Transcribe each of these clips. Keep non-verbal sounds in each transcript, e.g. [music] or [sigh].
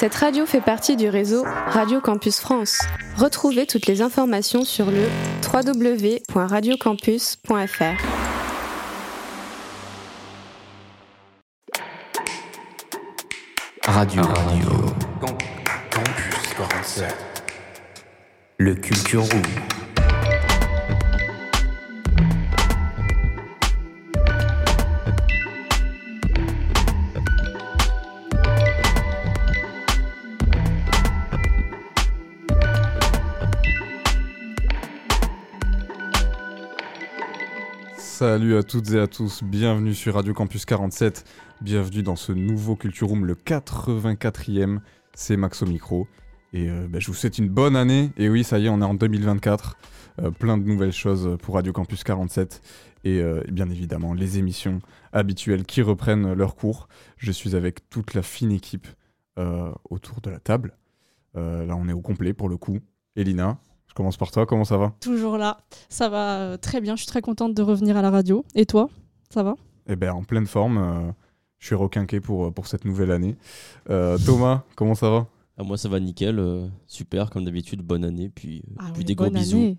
Cette radio fait partie du réseau Radio Campus France. Retrouvez toutes les informations sur le www.radiocampus.fr. Radio Radio. Campus 47. Le Culture Room. Salut à toutes et à tous, bienvenue sur Radio Campus 47, bienvenue dans ce nouveau Culture Room, le 84e, c'est Max au micro, et euh, bah, je vous souhaite une bonne année, et oui ça y est on est en 2024, euh, plein de nouvelles choses pour Radio Campus 47, et, euh, et bien évidemment les émissions habituelles qui reprennent leur cours, je suis avec toute la fine équipe autour de la table, là on est au complet pour le coup, Elina, je commence par toi, comment ça va Toujours là. Ça va euh, très bien. Je suis très contente de revenir à la radio. Et toi Ça va Eh ben, en pleine forme. euh, je suis requinqué pour, pour cette nouvelle année. Euh, Thomas, comment ça va Ah, moi, ça va nickel. euh, super, comme d'habitude. Bonne année. Puis, euh, Ah puis des gros bisous. année.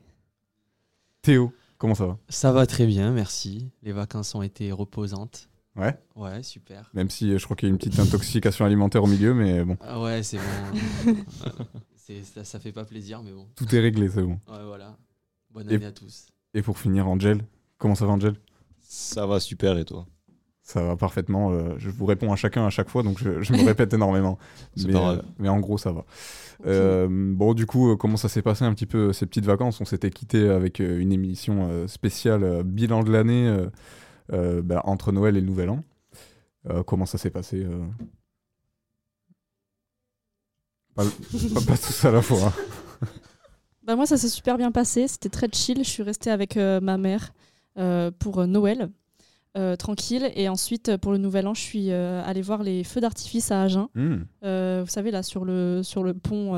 Théo, comment ça va Ça va très bien, merci. Les vacances ont été reposantes. Ouais Ouais, super. Même si euh, je crois qu'il y a une petite intoxication alimentaire au milieu, mais bon, Ah ouais, c'est bon. [laughs] Ça, ça fait pas plaisir, mais bon. tout est réglé, c'est bon. Ouais, voilà. Bonne Et- année à tous. Et pour finir, Angel, comment ça va, Angel? Ça va super et toi? Ça va parfaitement. euh, je vous réponds à chacun à chaque fois, donc je, je me répète [laughs] énormément. C'est Mais, pas grave. euh, mais en gros, ça va. Euh, bon, du coup, comment ça s'est passé un petit peu ces petites vacances? On s'était quitté avec une émission spéciale bilan de l'année bah, entre Noël et le Nouvel An. Euh, comment ça s'est passé euh? Pas, pas- pas tous à la fois. hein. [laughs] Bah, moi, ça s'est super bien passé. C'était très chill. Je suis restée avec euh, ma mère euh, pour euh, Noël. euh, tranquille et ensuite pour le nouvel an je suis allée voir les feux d'artifice à Agen. Euh, vous savez là sur le sur le pont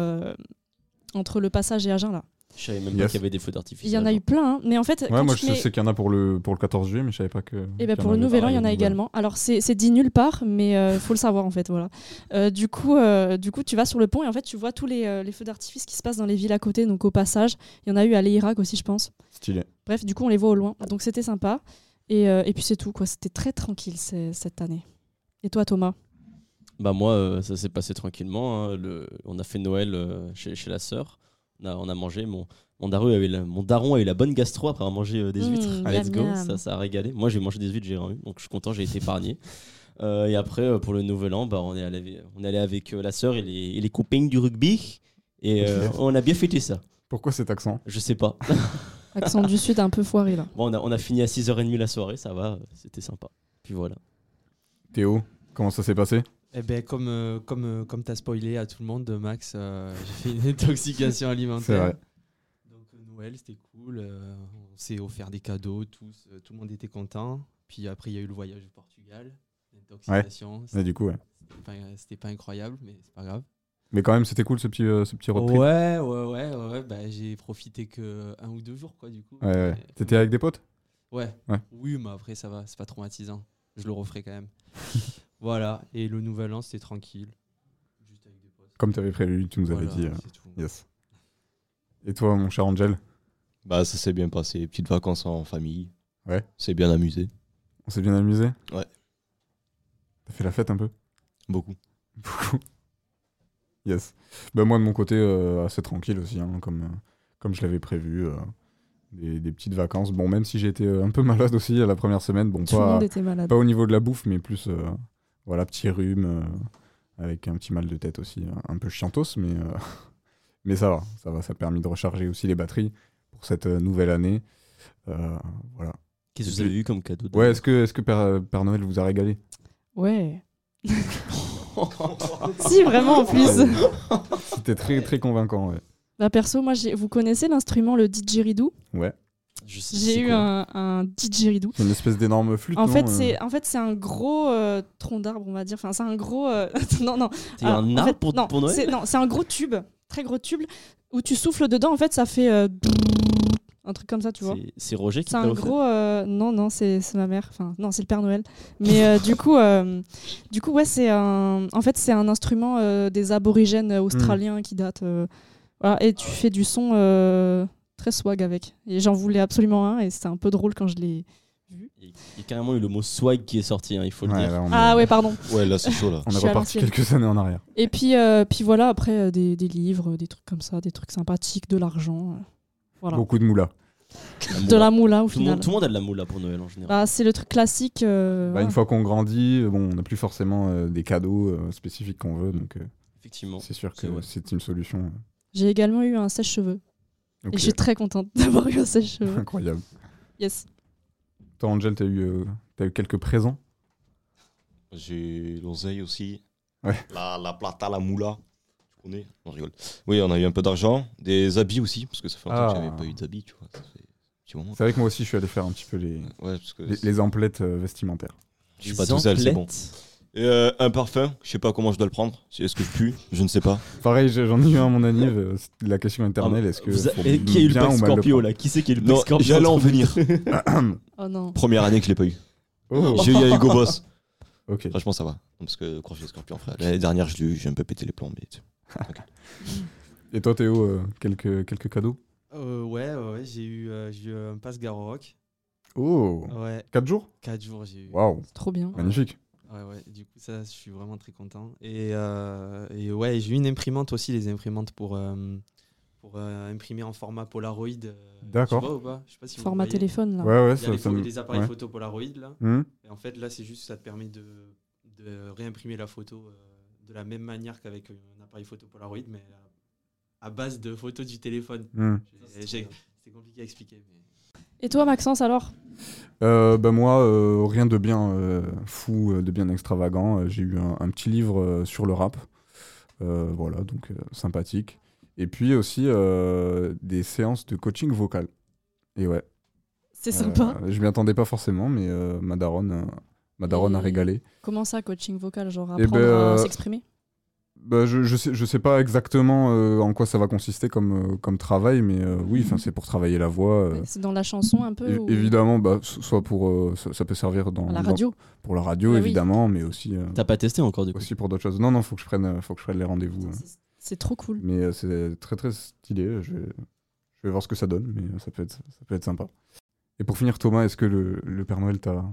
entre le passage et Agen là Je savais même Yes. pas qu'il y avait des feux d'artifice. il y en a eu plein hein. mais en fait Ouais, moi je mets- sais qu'il y en a pour le, pour le 14 juillet, mais je savais pas que. Et ben qu'il y pour le nouvel an, pareil il y en a également. Alors c'est c'est dit nulle part, mais il faut le savoir en fait. Voilà. Euh, du coup, euh, du coup, tu vas sur le pont et en fait, tu vois tous les, euh, les feux d'artifice qui se passent dans les villes à côté. Donc au passage, il y en a eu à l'Irak aussi, je pense. Stylé. Bref, du coup, on les voit au loin. Donc c'était sympa. Et, euh, et puis c'est tout quoi. C'était très tranquille cette année. Et toi, Thomas? Bah, moi, euh, ça s'est passé tranquillement. hein. Le... On a fait Noël euh, chez, chez la sœur. On a, on a mangé. Mon, mon, daron avait la... mon daron a eu la bonne gastro après avoir mangé euh, des Mmh, huîtres. miam, Let's go. Ça, ça a régalé. Moi, j'ai mangé des huîtres, j'ai rien eu. Donc, je suis content, j'ai été épargné. Euh, et après, euh, pour le nouvel an, bah, on, est allé, on est allé avec euh, la sœur et les, et les copains du rugby. Et euh, on a bien fêté ça. Pourquoi cet accent? Je sais pas. [laughs] Accent du Sud un peu foiré là. Bon, on a, on a fini à 6h30 la soirée, ça va, c'était sympa. Puis voilà. Théo, comment ça s'est passé? Eh ben, comme, euh, comme, euh, comme t'as spoilé à tout le monde, Max, euh, [laughs] j'ai fait une intoxication alimentaire. vrai. Donc euh, Noël, c'était cool. euh, on s'est offert des cadeaux, tous, euh, tout le monde était content. Puis après, il y a eu le voyage au Portugal. L'intoxication. Et du coup, ouais. C'était pas, incroyable, mais c'est pas grave. Mais quand même, c'était cool ce petit, euh, ce petit road trip. Ouais, ouais, ouais, ouais, ouais, bah, j'ai profité que un ou deux jours, quoi, du coup. Ouais, ouais. T'étais avec des potes? Ouais. Ouais. Oui, mais après, ça va, c'est pas traumatisant. Je le referai quand même. [laughs] voilà, et le nouvel an, c'était tranquille. Juste avec des potes. Comme t'avais prévu, tu nous avais dit. euh, c'est tout. Yes. Et toi, mon cher Angel Bah ça s'est bien passé, petites vacances en famille. Ouais. C'est bien amusé, On s'est bien amusé Ouais. T'as fait la fête un peu beaucoup. Beaucoup. [laughs] Yes. Bah moi de mon côté, euh, assez tranquille aussi, hein, comme, euh, comme je l'avais prévu. euh, des, des petites vacances. Bon, même si j'ai été euh, un peu malade aussi à la première semaine, bon, Tout le pas, monde était malade. pas au niveau de la bouffe, mais plus, euh, voilà, petit rhume, euh, avec un petit mal de tête aussi, un peu chiantos, mais, euh, [laughs] mais ça va, ça va, ça a permis de recharger aussi les batteries pour cette euh, nouvelle année. Euh, voilà. Qu'est-ce que vous avez eu comme cadeau de- Ouais, est-ce que, est que Père, Père Noël vous a régalé? Ouais. [laughs] si vraiment en plus. C'était très, très convaincant, ouais. Bah perso, moi, j'ai- vous connaissez l'instrument le didgeridoo? Ouais. J'ai eu un, un didgeridoo. C'est une espèce d'énorme flûte. En non, fait, euh c'est en fait c'est un gros euh, tronc d'arbre, on va dire. Enfin, c'est un gros. euh, [laughs] non, non. C'est un arbre fait, pour, non, pour Noël c'est- Non, c'est un gros tube, très gros tube, où tu souffles dedans. En fait, ça fait. euh, un truc comme ça, tu vois. C'est- C'est Roger qui C'est t'a un offert gros. euh, non, non, c'est c'est ma mère. Enfin, non, c'est le Père Noël. Mais euh, du coup, euh, du coup, ouais, c'est un. En fait, c'est un instrument euh, des aborigènes australiens qui date. euh, voilà, et tu fais du son euh, très swag avec. Et j'en voulais absolument un, et c'était un peu drôle quand je l'ai. Il y a carrément eu le mot swag qui est sorti, hein, il faut le Ouais, dire. là, on est- Ah ouais, pardon. Ouais, là, c'est chaud, là. [laughs] On est reparti quelques années en arrière. Et puis, euh, puis voilà, après euh, des, des livres, des trucs comme ça, des trucs sympathiques, de l'argent. euh, voilà. Beaucoup de moula. De la moula au Tout le, final. monde, tout le monde a de la moula pour Noël en général. Bah, c'est le truc classique. euh, Bah. Une fois qu'on grandit, euh, bon, on n'a plus forcément euh, des cadeaux euh, spécifiques qu'on veut, donc euh, Effectivement. c'est sûr que c'est une solution. J'ai également eu un sèche-cheveux. Ok. Et je suis très contente [laughs] d'avoir eu un sèche-cheveux. Incroyable. yes. Toi, Angel, t'as eu, euh, t'as eu quelques présents? J'ai l'oseille aussi. Ouais. La, la plata, la moula. Tu connais? On rigole. Oui, on a eu un peu d'argent. Des habits aussi, parce que ça fait longtemps que Ah. j'avais pas eu d'habits, tu vois. Ça fait un petit moment. C'est vrai que moi aussi, je suis allé faire un petit peu les, Ouais, parce que les, les emplettes euh, vestimentaires. je suis pas tout seul, c'est bon. Et, euh, un parfum, je sais pas comment je dois le prendre. Est-ce que je pue? Je ne sais pas. Pareil, j'en ai eu un à mon anniv. euh, c'est la question éternelle, Ah, est-ce que. a- et qui a eu le pack le Scorpio prendre là? Qui c'est qui a eu le pack Scorpio j'allais en [laughs] venir. Oh non. Première année que je l'ai pas eu. Oh, J'ai eu à Hugo Boss. Franchement, ça va. Parce que crochet scorpion, frère. L'année dernière, je l'ai eu, j'ai un peu pété les plombs. Mais... [laughs] Et toi, Théo, euh, quelques, quelques cadeaux? Euh, ouais, ouais, j'ai eu, euh, j'ai eu un passe Garo Rock. Oh Ouais, 4 jours? 4 jours j'ai eu. Waouh, trop bien. magnifique. Ouais, ouais, du coup, ça, je suis vraiment très content. Et, euh, et ouais, j'ai eu une imprimante aussi, les imprimantes pour, euh, pour euh, imprimer en format Polaroid. D'accord. Je sais pas si Format téléphone là. Ouais, ouais, Il y a ça, les, ça pho- me. les appareils ouais. photo Polaroid là. Hmm Et en fait, là, c'est juste ça te permet de, de réimprimer la photo euh, de la même manière qu'avec un appareil photo Polaroid, mais à, base de photos du téléphone. Hmm. C'est compliqué à expliquer. Mais... Et toi, Maxence, alors? Euh, bah moi, euh, rien de bien euh, fou, euh, de bien extravagant. J'ai eu un, un petit livre sur le rap. Voilà, donc sympathique. Et puis aussi des séances de coaching vocal. Et ouais. C'est sympa. Je m'y attendais pas forcément, mais ma daronne, ma daronne a régalé. Comment ça, coaching vocal Genre apprendre ben, à s'exprimer? Bah, je, je, sais, je sais pas exactement euh, en quoi ça va consister comme, euh, comme travail, mais euh, oui, enfin, c'est pour travailler la voix. euh, C'est dans la chanson un peu ou? Évidemment, bah, so- soit pour. euh, ça, ça peut servir dans, la dans- radio pour la radio, Ah oui. évidemment, mais aussi, euh, T'as pas testé encore du coup? aussi pour d'autres choses. Non, non, faut que je prenne, faut que je prenne les rendez-vous. euh. C'est- trop cool. Mais euh, c'est très très stylé. Je vais, je vais voir ce que ça donne, mais ça peut être, ça peut être sympa. Et pour finir, Thomas, est-ce que le, le Père Noël t'a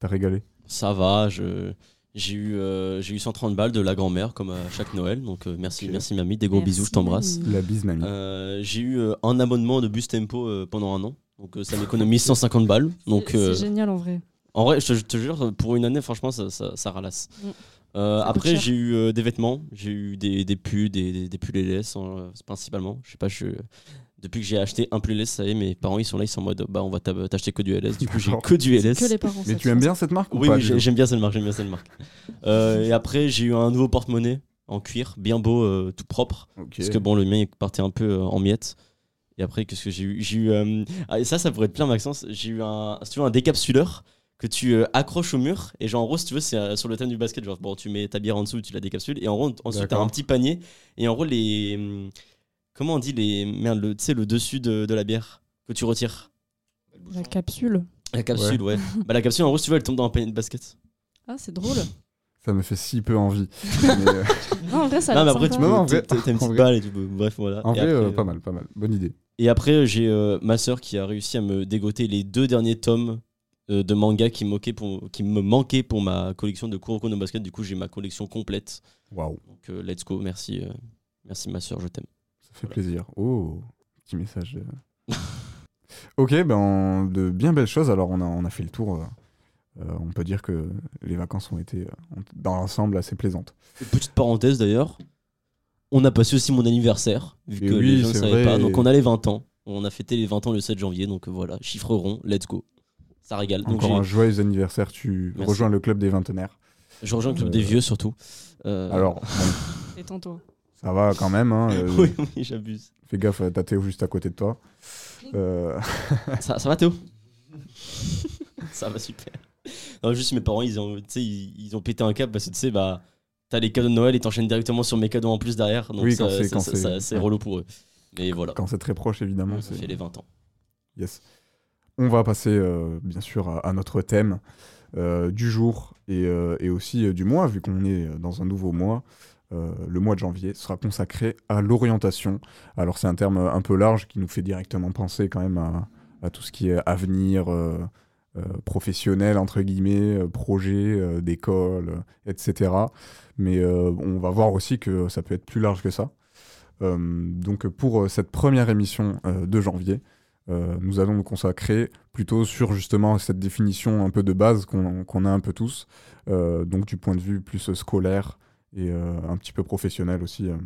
t'a régalé? Ça va, je. J'ai eu, euh, j'ai eu 130 balles de la grand-mère comme à chaque Noël, donc euh, merci, merci mamie, des gros Merci, bisous, je t'embrasse. La bise, mamie. Euh, j'ai eu euh, un abonnement de bus tempo euh, pendant un an, donc euh, ça m'économise 150 balles. Donc C'est- euh, génial en vrai. en vrai, je te, je te jure, pour une année, franchement, ça, ça, ça ralasse. Mm. Euh, Ça après, j'ai eu euh, des vêtements, j'ai eu des, des pulls, des, des, des pulls LS hein, principalement. Je sais pas, je, depuis que j'ai acheté un pull LS, ça y est, mes parents ils sont là, ils sont en mode bah on va t'acheter que du LS. Du coup, j'ai que du LS. Que les parents. Mais tu aimes bien cette marque ou Oui, tout j'aime bien cette marque, j'aime bien cette marque. Euh, et après, j'ai eu un nouveau porte-monnaie en cuir, bien beau, euh, tout propre. Parce que bon, le mien il partait un peu euh, en miettes. Et après, qu'est-ce que j'ai eu? J'ai eu. euh, ah, et ça, ça pourrait être plein, Maxence. J'ai eu un, si tu veux, un décapsuleur que tu euh, accroches au mur. Et genre, en gros, si tu veux, c'est euh, sur le thème du basket. Genre, bon, tu mets ta bière en dessous, tu la décapsules. Et en gros, ensuite, t'as un petit panier. Et en gros, les. Comment on dit les. Merde, le- tu sais, le dessus de, de la bière que tu retires La capsule. La capsule, ouais. bah, la capsule, en gros, si tu veux, elle tombe dans un panier de basket. Ah, c'est drôle. Ça me fait si peu envie. [laughs] Mais, euh, Non, en vrai, ça a non, mais l'air après, tu sympa. Non, non, en vrai- T'as t'as une en petite vrai. balle et tu peux. Bref, voilà. en Et vrai, après, euh, euh, pas mal, pas mal. Bonne idée. Et après, j'ai euh, ma sœur qui a réussi à me dégoter les deux derniers tomes euh, de manga qui, me manquaient pour, qui me manquaient pour ma collection de Kuroko no Basket. Du coup, j'ai ma collection complète. Waouh, Donc, euh, let's go. Merci, euh, merci ma sœur, je t'aime. Ça fait plaisir. Oh, petit message. euh. [laughs] ok, ben on- de bien belles choses. Alors, on a, on a fait le tour. euh, euh, on peut dire que les vacances ont été, ont- dans l'ensemble, assez plaisantes. Et Petite parenthèse d'ailleurs, on a passé aussi mon anniversaire, vu Et que oui, les gens ne c'est savaient vrai. pas. Donc, on a les 20 ans. On a fêté les 20 ans le 7 janvier. Donc, voilà, chiffre rond, let's go. Ça régale. Donc, Encore un joyeux anniversaire. Tu Merci. rejoins le club des vingtenaires. je rejoins le club Euh, des vieux surtout. Euh, Alors, bon, Détends-toi. Ça va quand même. hein, [laughs] euh, oui, oui, j'abuse. Fais gaffe, t'as Théo juste à côté de toi. Euh, [laughs] Ça, ça va Théo? Ça va super. Non, juste mes parents, ils ont, ils, ils ont pété un câble parce que tu sais, bah, t'as les cadeaux de Noël et t'enchaînes directement sur mes cadeaux en plus derrière. Donc Oui, ça- quand c'est- ça- quand ça- c'est- ça- c'est ouais. relou pour eux. Mais voilà, quand c'est très proche, évidemment. c'est- fait les 20 ans. Yes. On va passer euh, bien sûr à, à notre thème euh, du jour et, euh, et aussi du mois, vu qu'on est dans un nouveau mois. Euh, le mois de janvier sera consacré à l'orientation. Alors c'est un terme un peu large qui nous fait directement penser quand même à, tout ce qui est avenir euh, euh, professionnel, entre guillemets, projet d'école, etc. Mais on va voir aussi que ça peut être plus large que ça. Donc pour cette première émission de janvier, nous allons nous consacrer plutôt sur justement cette définition un peu de base qu'on a un peu tous, donc du point de vue plus scolaire et euh, un petit peu professionnel aussi euh,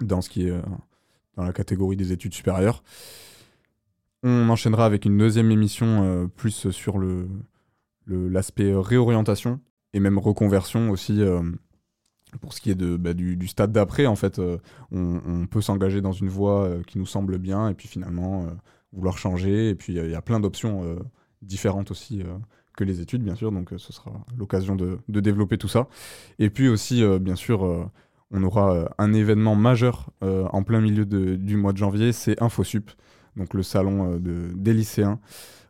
dans ce qui est euh, dans la catégorie des études supérieures. On enchaînera avec une deuxième émission plus sur le l'aspect réorientation et même reconversion aussi pour ce qui est de, bah, du, stade d'après. En fait, on, peut s'engager dans une voie qui nous semble bien et puis finalement vouloir changer. Et puis il y a plein d'options différentes aussi que les études, bien sûr. Donc euh, ce sera l'occasion de, de développer tout ça. Et puis aussi, euh, bien sûr, euh, on aura un événement majeur en plein milieu de- du mois de janvier, c'est InfoSup, donc le salon de, des lycéens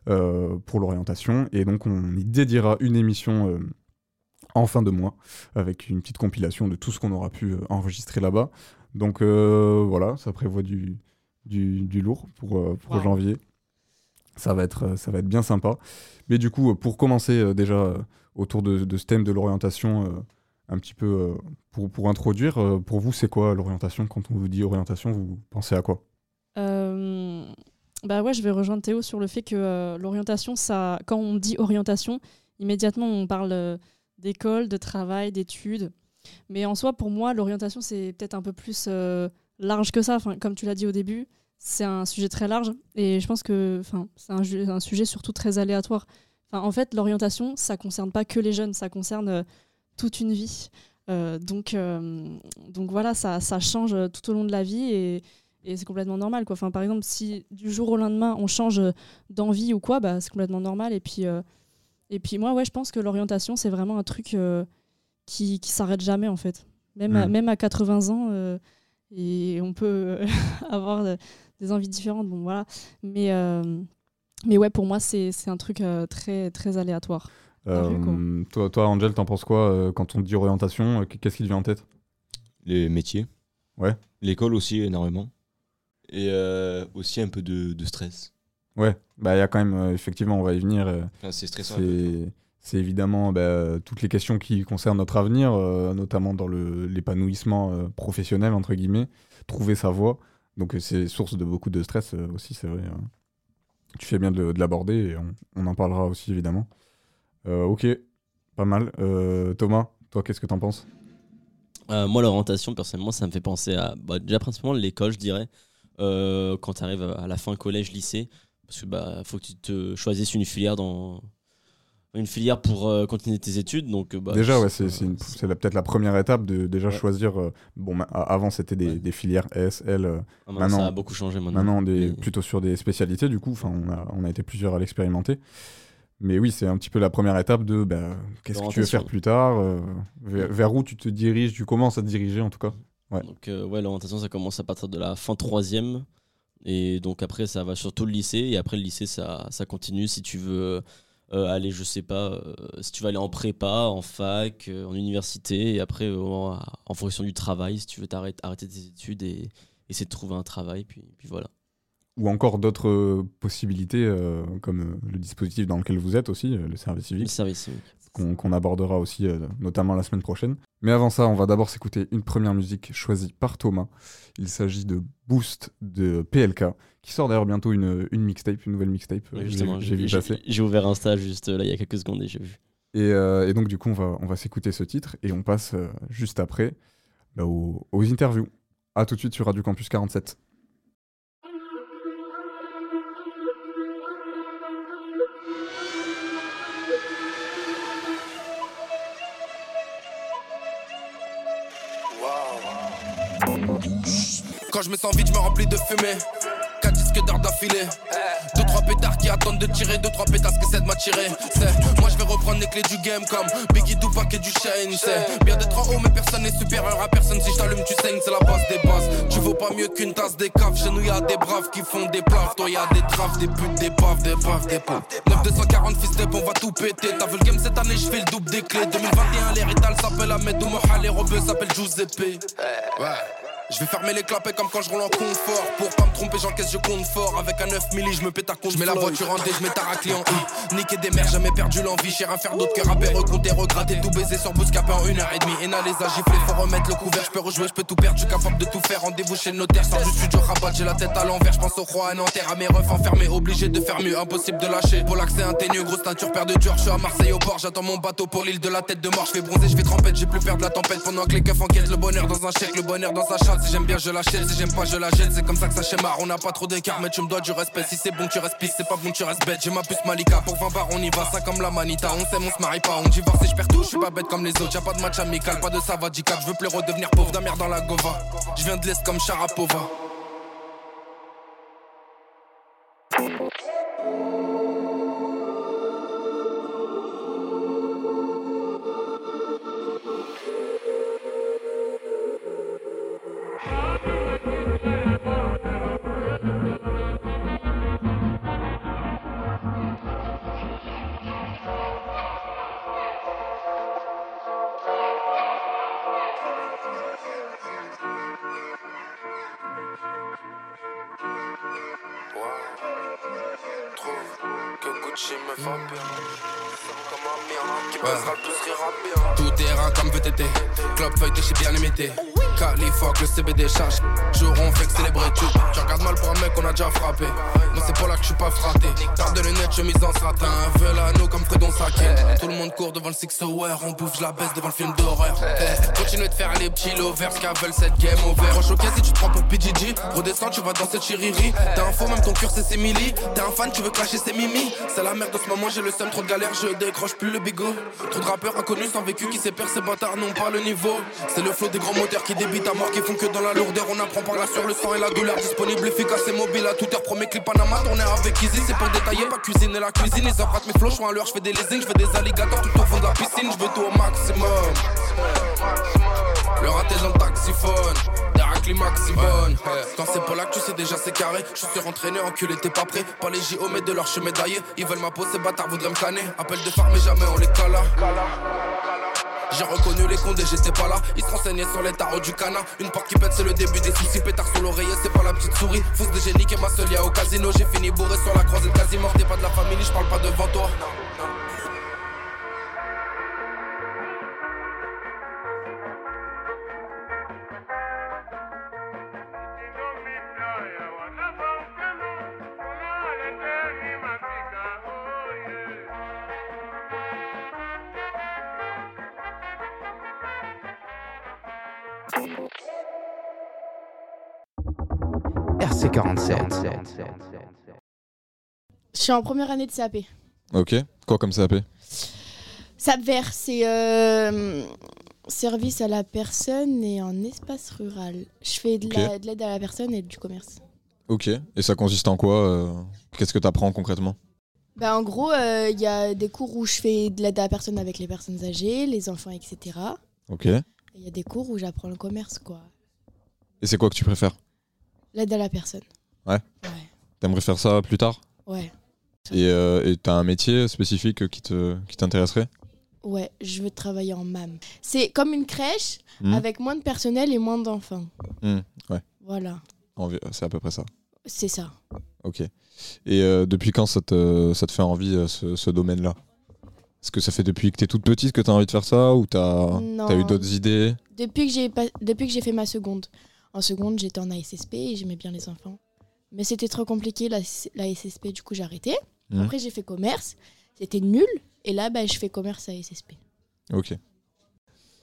pour l'orientation. Et donc on y dédiera une émission en fin de mois avec une petite compilation de tout ce qu'on aura pu enregistrer là-bas. Donc euh, voilà, ça prévoit du, du, du lourd pour, pour Wow. janvier. Ça va, être, ça va être bien sympa. Mais du coup, euh, pour commencer euh, déjà euh, autour de, ce thème de l'orientation, un petit peu pour, pour introduire, pour vous, c'est quoi l'orientation? Quand on vous dit orientation, vous pensez à quoi? Bah ouais, je vais rejoindre Théo sur le fait que l'orientation, ça, quand on dit orientation, immédiatement on parle d'école, de travail, d'études. Mais en soi, pour moi, l'orientation, c'est peut-être un peu plus large que ça. Enfin, comme tu l'as dit au début, c'est un sujet très large. Et je pense que c'est un, sujet surtout très aléatoire. En fait, l'orientation, ça concerne pas que les jeunes, ça concerne euh, toute une vie. Euh, donc, euh, donc voilà, ça, ça change tout au long de la vie et, et c'est complètement normal. Quoi. Par exemple, si du jour au lendemain on change d'envie ou quoi, bah, c'est complètement normal. Et puis, et puis moi, ouais, je pense que l'orientation, c'est vraiment un truc qui, qui s'arrête jamais en fait. Même, à, Mm. même à 80 ans, et on peut [laughs] avoir des envies différentes. Bon, voilà. Mais, euh, mais ouais, pour moi, c'est c'est un truc euh, très, très aléatoire. Ah. Euh, toi, toi, Angel, t'en penses quoi euh, quand on dit orientation euh, Qu'est-ce qui te vient en tête? Les métiers. Ouais. L'école aussi, énormément. Et euh, aussi un peu de, de stress. Ouais, bah il y a quand même, euh, effectivement, on va y venir. euh, Enfin, c'est stressant. c'est évidemment bah, toutes les questions qui concernent notre avenir, euh, notamment dans le- l'épanouissement euh, professionnel, entre guillemets, trouver sa voie. Donc euh, c'est source de beaucoup de stress euh, aussi, c'est vrai. hein. Tu fais bien de, de l'aborder et on, en parlera aussi, évidemment. Euh, ok, pas mal. Thomas, toi, qu'est-ce que t'en penses? Moi, l'orientation, personnellement, ça me fait penser à bah, déjà principalement l'école, je dirais. Quand tu arrives à la fin collège, lycée, parce que bah faut que tu te choisisses une filière dans une filière pour euh, continuer tes études. Donc euh, bah, Déjà, ouais, c'est- peut-être la première étape de déjà Ouais. choisir. euh, bon, avant, c'était des, Ouais. des filières S, L. euh, Ah, maintenant, ça a beaucoup changé maintenant. Maintenant, des, Mais- plutôt sur des spécialités, du coup. Enfin, on a, on a été plusieurs à l'expérimenter. Mais oui, c'est un petit peu la première étape de bah, qu'est-ce que tu veux faire plus tard, vers, vers où tu te diriges, tu commences à te diriger en tout cas. Ouais. Donc ouais, l'orientation ça commence à partir de la fin troisième et donc après ça va surtout le lycée et après le lycée ça, ça continue si tu veux euh, aller je sais pas euh, si tu veux aller en prépa, en fac, euh, en université et après en, en fonction du travail si tu veux t'arrêter arrêter tes études et essayer de trouver un travail puis, puis voilà. Ou encore d'autres possibilités, comme le dispositif dans lequel vous êtes aussi, le service Le civique, service civique. Qu'on abordera aussi, euh, notamment la semaine prochaine. Mais avant ça, on va d'abord s'écouter une première musique choisie par Thomas. Il s'agit de Boost de PLK, qui sort d'ailleurs bientôt une, une mixtape, une nouvelle mixtape. Euh, j'ai vu passer. j'ai ouvert Insta juste euh, là il y a quelques secondes et j'ai vu. Et, euh, et donc, du coup, on va, on va s'écouter ce titre et on passe juste après bah, aux, aux interviews. A tout de suite sur Radio Campus 47. Quand je me sens vide, je me remplis de fumée. 4 disques d'heures d'affilée. Deux trois pétards qui attendent de tirer, deux trois pétasses que c'est de m'attirer. C'est moi je vais reprendre les clés du game comme Biggie Tupac et du Shane. C'est bien d'être en haut, mais personne n'est supérieur à personne. Si je t'allume, tu saignes, c'est la base des bases. Tu vaux pas mieux qu'une tasse des caves. Chez nous y a des braves qui font des plaves. Toi y a des traves, des putes, des paves, des paves, des paves. 9240 fils step, on va tout péter. T'as vu le game cette année, je fais le double des clés. 2021, l'hérital s'appelle Ahmed Mohal, les rebeux s'appellent Giuseppe. Ouais. Je vais fermer les clapets comme quand je roule en confort. Pour pas me tromper, j'encaisse, je compte fort. Avec un 9 milli, je me pète à compte. Je mets la voiture en D, je mets ta raclée en I. Niquer des mères, jamais perdu l'envie. Cher à faire d'autres que rapper, recompter, regratter. Tout baiser sur Bouscapé en une heure et demie. Ena les a giflés, faut remettre le couvert. Je peux rejouer, je peux tout perdre. Je suis capable de tout faire. Rendez-vous chez le notaire. Sors du studio, rabat, j'ai la tête à l'envers. Je pense au roi à Nanterre, à mes refs enfermés. Obligé de faire mieux, impossible de lâcher. Pour l'accès inteigneux, grosse teinture, père de dur. Je suis à Marseille au port, j'attends mon bateau pour l'île de la tête de mort. Je fais bronzer, je trempette, j'ai plus peur de la tempête. Pendant que les keufs enquêtent, le bonheur dans un chèque, le bonheur dans sa chatte. Si j'aime bien, je lâche si j'aime pas, je la jette. C'est comme ça que ça schéma. On n'a pas trop d'écart, mais tu me dois du respect. Si c'est bon, tu restes pisse. C'est pas bon, tu restes bête. J'ai ma puce Malika. Pour 20 bars, on y va. Ça comme la manita. On s'aime, on se marie pas. On divorce et je perds tout. Je suis pas bête comme les autres. Y'a pas de match amical, pas de savadical. Je veux plus redevenir pauvre d'un dans la gova. Je viens de l'Est comme Sharapova. satan devant le Six Hour. On bouffe, la baisse devant le film d'horreur. Eh, Continue de faire les petits lovers, veulent cette game over. Proche au si tu te prends pour PGG. Redescends, tu vas dans cette chiriri. T'es un faux, même ton cœur c'est ses. T'es un fan, tu veux clasher ses mimi. C'est la merde en ce moment, j'ai le seum, trop de galères, je décroche plus le bigot. Trop de rappeurs inconnus sans vécu qui s'épercent, ces bâtards n'ont pas le niveau. C'est le flot des grands moteurs qui débitent à mort, qui font que dans la lourdeur. On apprend par là sur le sang et la douleur. Disponible, efficace et mobile à toute heure. Premier clip Panama, tourné avec Easy. C'est pour détailler, pas cuisiner la cuisine. Ils empruntent mes flots, je suis je fais des leasing, je fais des alligators au fond de la piscine. Je veux tout au maximum. Le raté dans le taxiphone. Maximum. Quand c'est pas là que tu sais déjà c'est carré. Je suis rentraîné, enculé, t'es pas prêt. Pas les JO, mais de leur chemin médaillé. Ils veulent ma peau, ces bâtards voudraient me canner. Appel de phare, mais jamais on les cala. J'ai reconnu les condés, j'étais pas là. Ils se renseignaient sur les tarots du cana. Une porte qui pète, c'est le début des soucis. Pétard sur l'oreiller, c'est pas la petite souris. Fousse de génie qui m'a seul au casino. J'ai fini bourré sur la croisette quasi mort. T'es pas de la famille, je parle pas devant toi. RC47. Je suis en première année de CAP. Ok. Quoi comme CAP SAP vert, c'est euh, service à la personne et en espace rural. Je fais de l'aide à la personne et du commerce. Ok. Et ça consiste en quoi euh, Qu'est-ce que t'apprends concrètement? Bah, en gros, euh, il y a des cours où je fais de l'aide à la personne avec les personnes âgées, les enfants, etc. Ok. Et Il y a des cours où j'apprends le commerce, quoi. Et c'est quoi que tu préfères? L'aide à la personne. Ouais. T'aimerais faire ça plus tard Ouais. Et euh, t'as un métier spécifique qui te qui t'intéresserait? Ouais, je veux travailler en MAM. C'est comme une crèche Mhm. avec moins de personnel et moins d'enfants. Hmm, Ouais. Voilà, C'est à peu près ça. c'est ça. Ok. Et euh, depuis quand ça te, ça te fait envie euh, ce, ce domaine-là? Est-ce que ça fait depuis que t'es toute petite que t'as envie de faire ça ou t'as as eu d'autres idées? Depuis que j'ai fait ma seconde. En seconde, j'étais en ASSP et j'aimais bien les enfants. Mais c'était trop compliqué la, la SSP, du coup j'ai arrêté. Mhm. Après j'ai fait commerce, c'était nul. Et là, bah, je fais commerce à SSP. Ok.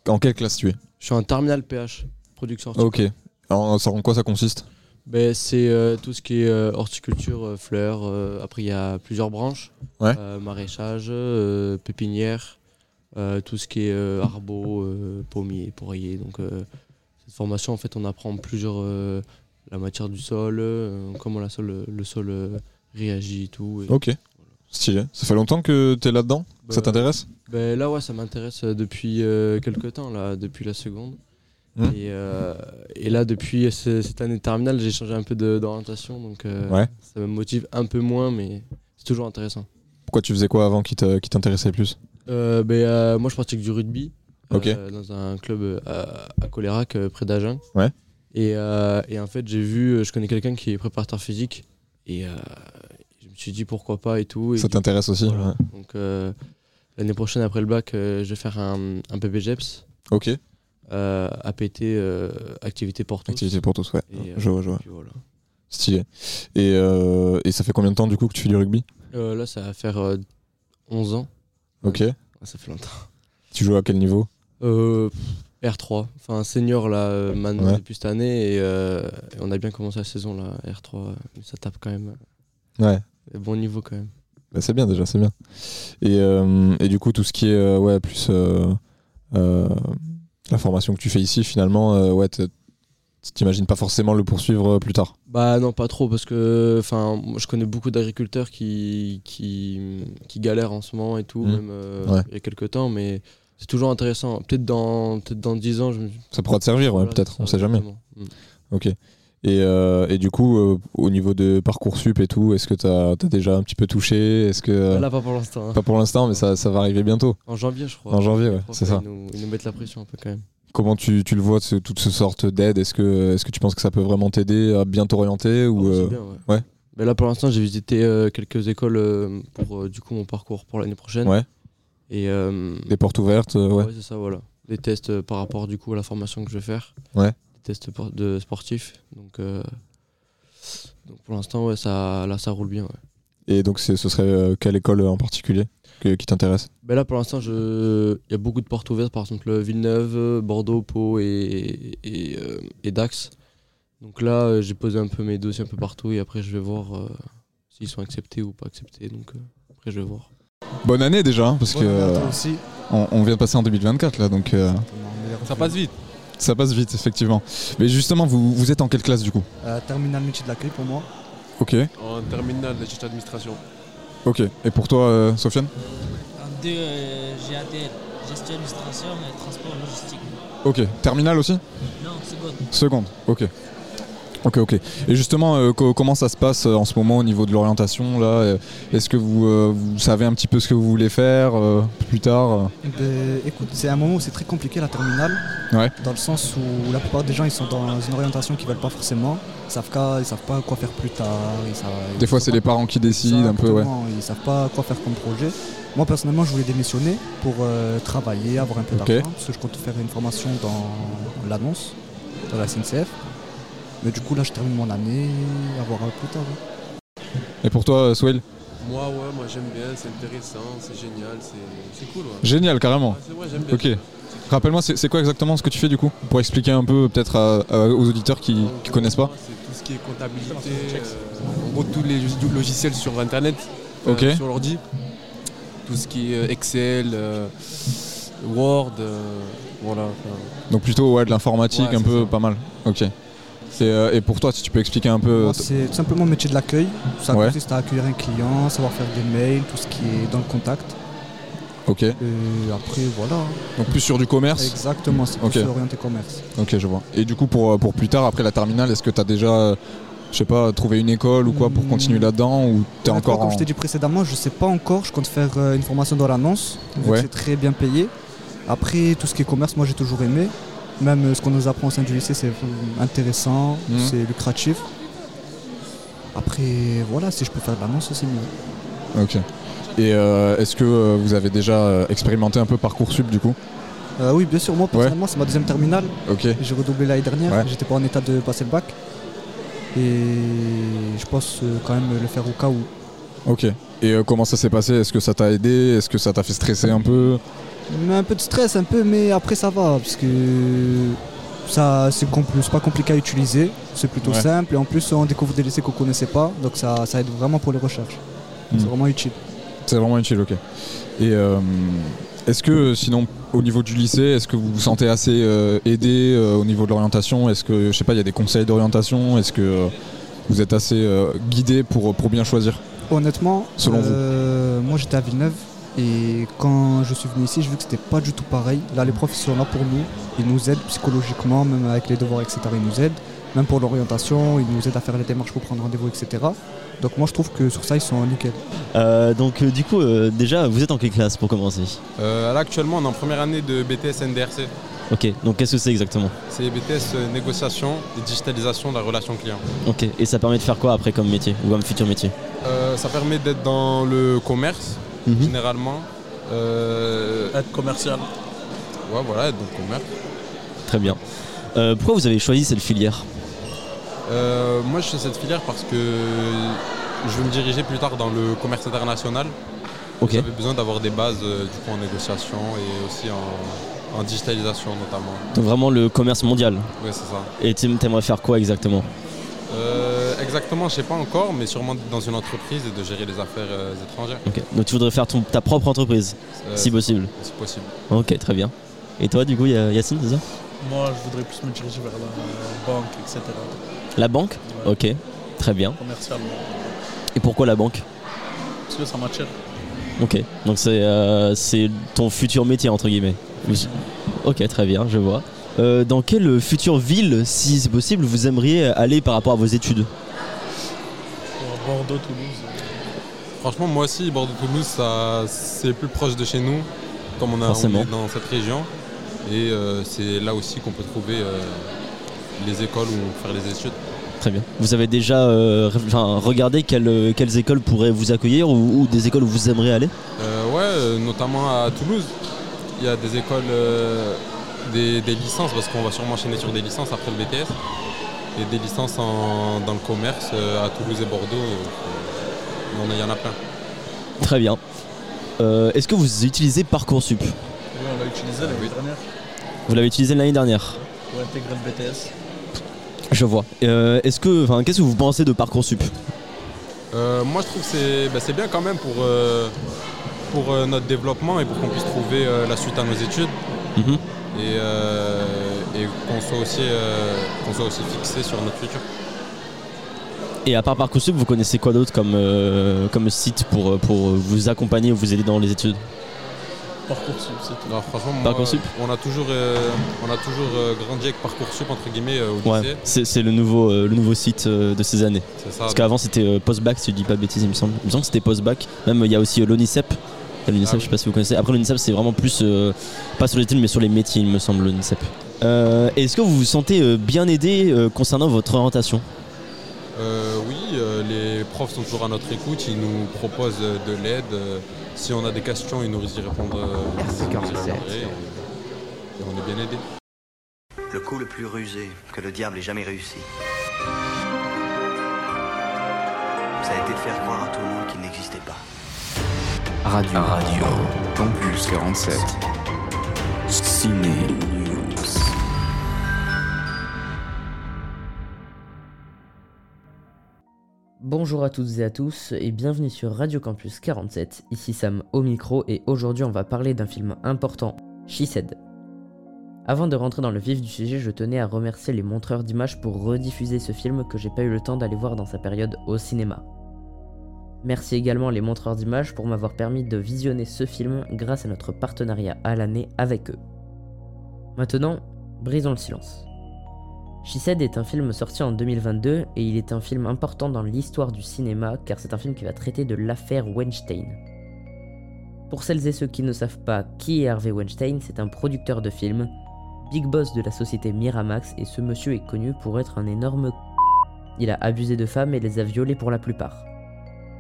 En quelle classe tu es? Je suis en terminal PH, production Ok. Alors, en quoi ça consiste? Ben, c'est euh, tout ce qui est euh, horticulture, euh, fleurs. euh, après, il y a plusieurs branches Ouais. Euh, maraîchage, euh, pépinière, euh, tout ce qui est euh, arbo, euh, pommier, poirier. Donc, euh, cette formation, en fait, on apprend plusieurs. euh, la matière du sol, euh, comment la sol, le sol euh, réagit et tout. et- Ok. Stylé. Ça fait longtemps que t'es là-dedans? Ça Bah, t'intéresse? Ben là, ouais, ça m'intéresse euh, depuis euh, quelques temps, là, depuis la seconde. Hmm. Et, euh, et là, depuis ce- cette année de terminale, j'ai changé un peu d'orientation, donc euh, Ouais. ça me motive un peu moins, mais c'est toujours intéressant. Pourquoi tu faisais quoi avant qui t'intéressait plus? Euh, ben, euh, moi, je pratique du rugby euh, dans un club euh, à, à Colérac, euh, près d'Agen. Ouais. Et, et en fait, j'ai vu, je connais quelqu'un qui est préparateur physique, et je me suis dit pourquoi pas et tout. Et Ça t'intéresse aussi Voilà. ouais. Donc l'année prochaine après le bac, je vais faire un, un PPGEPS, Ok. APT, activité pour tous. Activité pour tous, ouais. Et, Je vois, je vois. voilà. Stylé. Et, euh, et ça fait combien de temps du coup que tu fais du rugby? Euh, là, ça va faire euh, 11 ans. Ok. Ouais, ça fait longtemps. Tu joues à quel niveau? R3, enfin senior là euh, maintenant Ouais. depuis cette année et, euh, et on a bien commencé la saison là R3, euh, mais ça tape quand même. Ouais. euh, Bon niveau quand même. Bah, c'est bien déjà, c'est bien. Et, euh, et du coup, tout ce qui est euh, ouais, plus euh, euh, la formation que tu fais ici, finalement, euh, ouais, t'imagines pas forcément le poursuivre euh, plus tard? Bah non, pas trop, parce que enfin, je connais beaucoup d'agriculteurs qui, qui, qui galèrent en ce moment et tout, Mhm. même euh, Ouais. il y a quelques temps, mais c'est toujours intéressant. Peut-être dans, peut dans 10 ans, je me... Ça pourra te servir, ouais, peut-être, on ça, sait jamais. Mhm. Ok. Et, euh, et du coup, euh, au niveau de Parcoursup et tout, est-ce que t'as as déjà un petit peu touché? Est-ce que euh, Là, pas pour l'instant. hein. pas pour l'instant, mais ça, ça va arriver bientôt. En janvier, je crois. En janvier, ouais, c'est ça. Ils nous, ils nous mettent la pression un peu quand même. Comment tu, tu le vois, ce- toute ce sorte d'aide? Est-ce que, est que tu penses que ça peut vraiment t'aider à bien t'orienter ou Oh, c'est euh, bien, ouais. ouais. Mais là, pour l'instant, j'ai visité quelques écoles pour du coup mon parcours pour l'année prochaine. Ouais. Et euh, Des portes ouvertes, euh, ouais. ouais, c'est ça, voilà. Des tests euh, par rapport du coup à la formation que je vais faire. Ouais. Des tests de sportifs. Donc, donc pour l'instant, ouais, ça, là, ça roule bien. Ouais. Et donc, ce serait quelle école en particulier que- qui t'intéresse? Ben là, pour l'instant, je... il y a beaucoup de portes ouvertes, par exemple Villeneuve, Bordeaux, Pau et, et, euh, et Dax. Donc là, euh, j'ai posé un peu mes dossiers un peu partout et après, je vais voir euh, s'ils sont acceptés ou pas acceptés. Donc après, je vais voir. Bonne année déjà, hein, parce Bonne que année euh, aussi. on, on vient de passer en 2024 là, donc euh, Ça passe vite. ça passe vite effectivement. Mais justement, vous, vous êtes en quelle classe du coup? Euh, terminal métier de l'accueil pour moi. Ok, En terminale de gestion d'administration. ok. Et pour toi, euh, Sofiane? En deux, euh, GADL, gestion administration et transport logistique. Ok. Terminal aussi? Non, seconde. Seconde, ok. Ok, ok. Et justement, euh, co- comment ça se passe euh, en ce moment au niveau de l'orientation là euh, Est-ce que vous, euh, vous savez un petit peu ce que vous voulez faire plus tard euh Ben, écoute, c'est un moment où c'est très compliqué la terminale. Ouais. Dans le sens où la plupart des gens ils sont dans une orientation qu'ils veulent pas forcément. Ils savent, qu'à- ils savent pas quoi faire plus tard. Ils savent- Des fois, c'est les parents qui décident un peu, ouais. Ils savent pas quoi faire comme projet. Moi personnellement, je voulais démissionner pour travailler, avoir un peu d'argent, parce que je compte faire une formation dans l'annonce, dans la SNCF. Mais du coup, là, je termine mon année, à voir plus tard. ouais. Et pour toi, euh, Swell Moi, ouais, moi j'aime bien, c'est intéressant, c'est génial, c'est cool. Ouais. Génial, carrément. Ouais, c'est- ouais, j'aime bien. Ok. Rappelle-moi, c'est quoi exactement ce que tu fais du coup Pour expliquer un peu peut-être aux auditeurs qui, qui connaissent pas. C'est tout ce qui est comptabilité, euh, en gros tous les log- logiciels sur internet, euh, sur l'ordi. Tout ce qui est euh, Excel, euh, Word, euh, voilà. enfin, Donc plutôt ouais, de l'informatique, Ouais, un peu ça. pas mal. Ok. Euh, et pour toi, si tu peux expliquer un peu. C'est tout simplement le métier de l'accueil. Ça Ouais. consiste à accueillir un client, savoir faire des mails, tout ce qui est dans le contact. Ok. Et après, voilà. Donc plus sur du commerce Exactement, c'est plus orienté commerce. Ok, je vois. Et du coup, pour, euh, pour plus tard, après la terminale, est-ce que tu as déjà, euh, je sais pas, trouvé une école ou quoi pour continuer là-dedans Ou t'es encore Comme en... je t'ai dit précédemment, je sais pas encore. Je compte faire euh, une formation dans l'annonce. Ouais. C'est très bien payé. Après, tout ce qui est commerce, moi j'ai toujours aimé. Même euh, ce qu'on nous apprend au sein du lycée, c'est intéressant, Mhm. c'est lucratif. Après, voilà, si je peux faire de l'annonce, c'est mieux. Ok. Et euh, est-ce que euh, vous avez déjà expérimenté un peu Parcoursup du coup? Euh, oui, bien sûr, moi personnellement, c'est ma deuxième terminale. Ok. J'ai redoublé l'année dernière, Ouais. j'étais pas en état de passer le bac. Et je pense quand même le faire au cas où. Ok. Et comment ça s'est passé? Est-ce que ça t'a aidé? Est-ce que ça t'a fait stresser un peu? Un peu de stress, un peu, mais après ça va, parce que ça c'est c'est pas compliqué à utiliser, c'est plutôt Ouais. simple, et en plus on découvre des lycées qu'on connaissait pas, donc ça, ça aide vraiment pour les recherches. C'est Hmm. vraiment utile. C'est vraiment utile, ok. Et euh, est-ce que sinon, au niveau du lycée, est-ce que vous vous sentez assez euh, aidé euh, au niveau de l'orientation? Est-ce que, je sais pas, il y a des conseils d'orientation? Est-ce que, vous êtes assez guidé pour, pour bien choisir? Honnêtement, Selon vous moi j'étais à Villeneuve et quand je suis venu ici, j'ai vu que c'était pas du tout pareil. Là, les profs ils sont là pour nous, ils nous aident psychologiquement, même avec les devoirs, etc. Ils nous aident, même pour l'orientation, ils nous aident à faire les démarches pour prendre rendez-vous, etc. Donc moi je trouve que sur ça ils sont nickel. Euh, donc euh, du coup, euh, déjà, vous êtes en quelle classe pour commencer? Euh, là actuellement on est en première année de BTS NDRC. Ok, donc qu'est-ce que c'est exactement? C'est BTS euh, négociation et digitalisation de la relation client. Ok, et ça permet de faire quoi après comme métier? Ou comme futur métier? Euh, ça permet d'être dans le commerce Mhm. généralement. Euh, Être commercial. Ouais voilà, être dans le commerce. Très bien. Euh, pourquoi vous avez choisi cette filière Euh, moi je fais cette filière parce que je veux me diriger plus tard dans le commerce international. Ok. J'avais besoin d'avoir des bases euh, du coup en négociation et aussi en, en digitalisation notamment. Donc vraiment le commerce mondial Oui c'est ça. Et tu aimerais faire quoi exactement? Euh, exactement, je sais pas encore, mais sûrement dans une entreprise et de gérer les affaires euh, étrangères. Ok, donc tu voudrais faire ton- ta propre entreprise, Euh, si possible Si possible. Ok, très bien. Et toi, du coup, Ya- Yacine, c'est ça? Moi, je voudrais plus me diriger vers la banque, etc. La banque? Ok, très bien. Commercialement. Et pourquoi la banque? Parce que ça m'attire. Ok, donc c'est euh, c'est ton futur métier, entre guillemets. Oui. Ok, très bien, je vois. Euh, dans quelle future ville, si c'est possible, vous aimeriez aller par rapport à vos études Pour Bordeaux, Toulouse. Franchement, moi aussi, Bordeaux-Toulouse, ça, c'est plus proche de chez nous, comme on, a, on est dans cette région. Et euh, c'est là aussi qu'on peut trouver euh, les écoles où faire les études. Très bien. Vous avez déjà euh, regardé quelles, quelles écoles pourraient vous accueillir ou, ou des écoles où vous aimeriez aller? Euh, ouais, euh, notamment à Toulouse. Il y a des écoles, euh, des, des licences, parce qu'on va sûrement enchaîner sur des licences après le BTS. Et des licences en- dans le commerce euh, à Toulouse et Bordeaux. euh, il y en a- il y en a plein. Très bien. Euh, Est-ce que vous utilisez Parcoursup? Oui, on l'a utilisé l'année dernière Vous l'avez utilisé l'année dernière? Pour intégrer le BTS. Je vois. Euh, Est-ce que, enfin, qu'est-ce que vous pensez de Parcoursup? Euh, moi, je trouve que c'est bah, c'est bien quand même pour, euh, pour euh, notre développement et pour qu'on puisse trouver euh, la suite à nos études. Mhm. Et, euh, et qu'on soit, aussi, euh, qu'on soit aussi fixé sur notre futur. Et à part Parcoursup, vous connaissez quoi d'autre comme, euh, comme site pour, pour vous accompagner ou vous aider dans les études? Parcoursup, c'est tout. Alors, franchement, moi, Parcoursup? on a toujours, euh, on a toujours euh, grandi avec Parcoursup entre guillemets euh, au Ouais, lycée. c'est c'est le nouveau, euh, le nouveau site euh, de ces années. Ça, Parce qu'avant c'était euh, Postbac, si je dis pas de bêtises, il me semble. Il me semble que c'était Postbac. Même il y a aussi euh, l'ONICEP. A L'ONICEP, Ah je sais pas si vous connaissez. Après l'ONICEP, c'est vraiment plus, euh, pas sur les études, mais sur les métiers, il me semble, l'ONICEP. Euh, Est-ce que vous vous sentez euh, bien aidé euh, concernant votre orientation? Euh, oui, euh, les profs sont toujours à notre écoute, ils nous proposent euh, de l'aide. euh, si on a des questions, ils nous y répondent. euh, RC ils nous y 47. répondent, et, et on est bien aidés. Le coup le plus rusé que le diable ait jamais réussi. Ça a été de faire croire à tout le monde. Radio. Radio. Campus 47. Ciné News. Bonjour à toutes et à tous et bienvenue sur Radio Campus 47, ici Sam au micro et aujourd'hui on va parler d'un film important, She Said. Avant de rentrer dans le vif du sujet, je tenais à remercier les montreurs d'images pour rediffuser ce film que j'ai pas eu le temps d'aller voir dans sa période au cinéma. Merci également les montreurs d'images pour m'avoir permis de visionner ce film grâce à notre partenariat à l'année avec eux. Maintenant, brisons le silence. She Said est un film sorti en 2022 et il est un film important dans l'histoire du cinéma car c'est un film qui va traiter de l'affaire Weinstein. Pour celles et ceux qui ne savent pas qui est Harvey Weinstein, c'est un producteur de films, big boss de la société Miramax et ce monsieur est connu pour être un énorme Il a abusé de femmes et les a violées pour la plupart.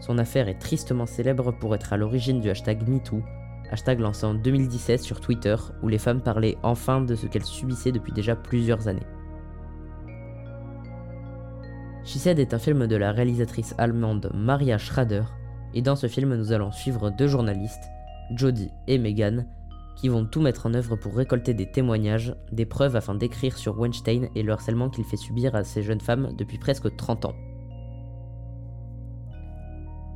Son affaire est tristement célèbre pour être à l'origine du hashtag MeToo, hashtag lancé en 2017 sur Twitter où les femmes parlaient enfin de ce qu'elles subissaient depuis déjà plusieurs années. She est un film de la réalisatrice allemande Maria Schrader, et dans ce film nous allons suivre deux journalistes, Jodie et Megan, qui vont tout mettre en œuvre pour récolter des témoignages, des preuves afin d'écrire sur Weinstein et le harcèlement qu'il fait subir à ces jeunes femmes depuis presque 30 ans.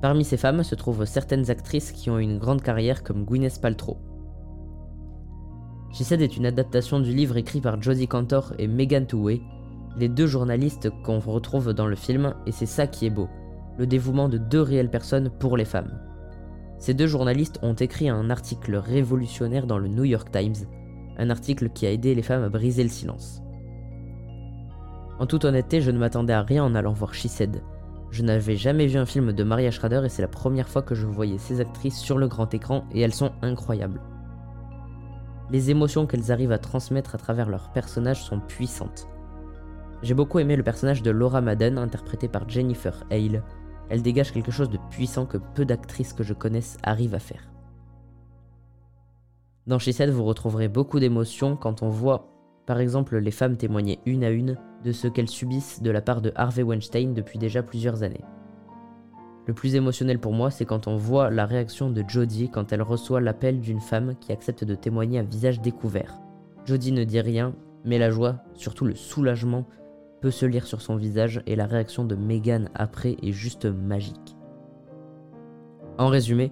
Parmi ces femmes se trouvent certaines actrices qui ont une grande carrière comme Gwyneth Paltrow. She Said est une adaptation du livre écrit par Jodie Cantor et Megan Toohey, les deux journalistes qu'on retrouve dans le film, et c'est ça qui est beau, le dévouement de deux réelles personnes pour les femmes. Ces deux journalistes ont écrit un article révolutionnaire dans le New York Times, un article qui a aidé les femmes à briser le silence. En toute honnêteté, je ne m'attendais à rien en allant voir She Said. Je n'avais jamais vu un film de Maria Schrader et c'est la première fois que je voyais ces actrices sur le grand écran et elles sont incroyables. Les émotions qu'elles arrivent à transmettre à travers leurs personnages sont puissantes. J'ai beaucoup aimé le personnage de Laura Madden interprétée par Jennifer Hale. Elle dégage quelque chose de puissant que peu d'actrices que je connaisse arrivent à faire. Dans She vous retrouverez beaucoup d'émotions quand on voit, par exemple, les femmes témoigner une à une de ce qu'elles subissent de la part de Harvey Weinstein depuis déjà plusieurs années. Le plus émotionnel pour moi, c'est quand on voit la réaction de Jodie quand elle reçoit l'appel d'une femme qui accepte de témoigner à visage découvert. Jodie ne dit rien, mais la joie, surtout le soulagement, peut se lire sur son visage et la réaction de Megan après est juste magique. En résumé,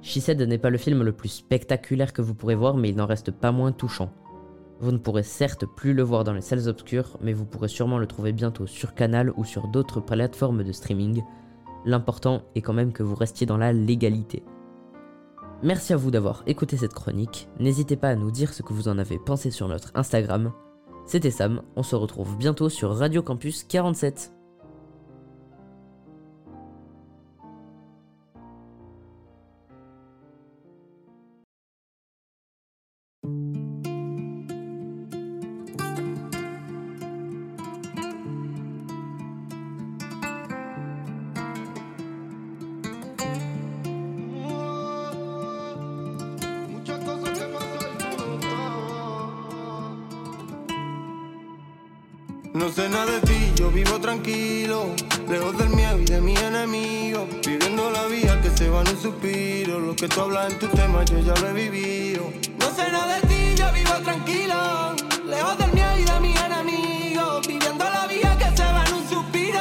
She Said n'est pas le film le plus spectaculaire que vous pourrez voir, mais il n'en reste pas moins touchant. Vous ne pourrez certes plus le voir dans les salles obscures, mais vous pourrez sûrement le trouver bientôt sur Canal ou sur d'autres plateformes de streaming. L'important est quand même que vous restiez dans la légalité. Merci à vous d'avoir écouté cette chronique. N'hésitez pas à nous dire ce que vous en avez pensé sur notre Instagram. C'était Sam, on se retrouve bientôt sur Radio Campus 47. No sé nada de ti, yo vivo tranquilo, lejos del miedo y de mis enemigos, viviendo la vida que se va en un suspiro. Lo que tú hablas en tu tema, yo ya lo he vivido. No sé nada de ti, yo vivo tranquilo, lejos del miedo y de mis enemigos, viviendo la vida que se va en un suspiro.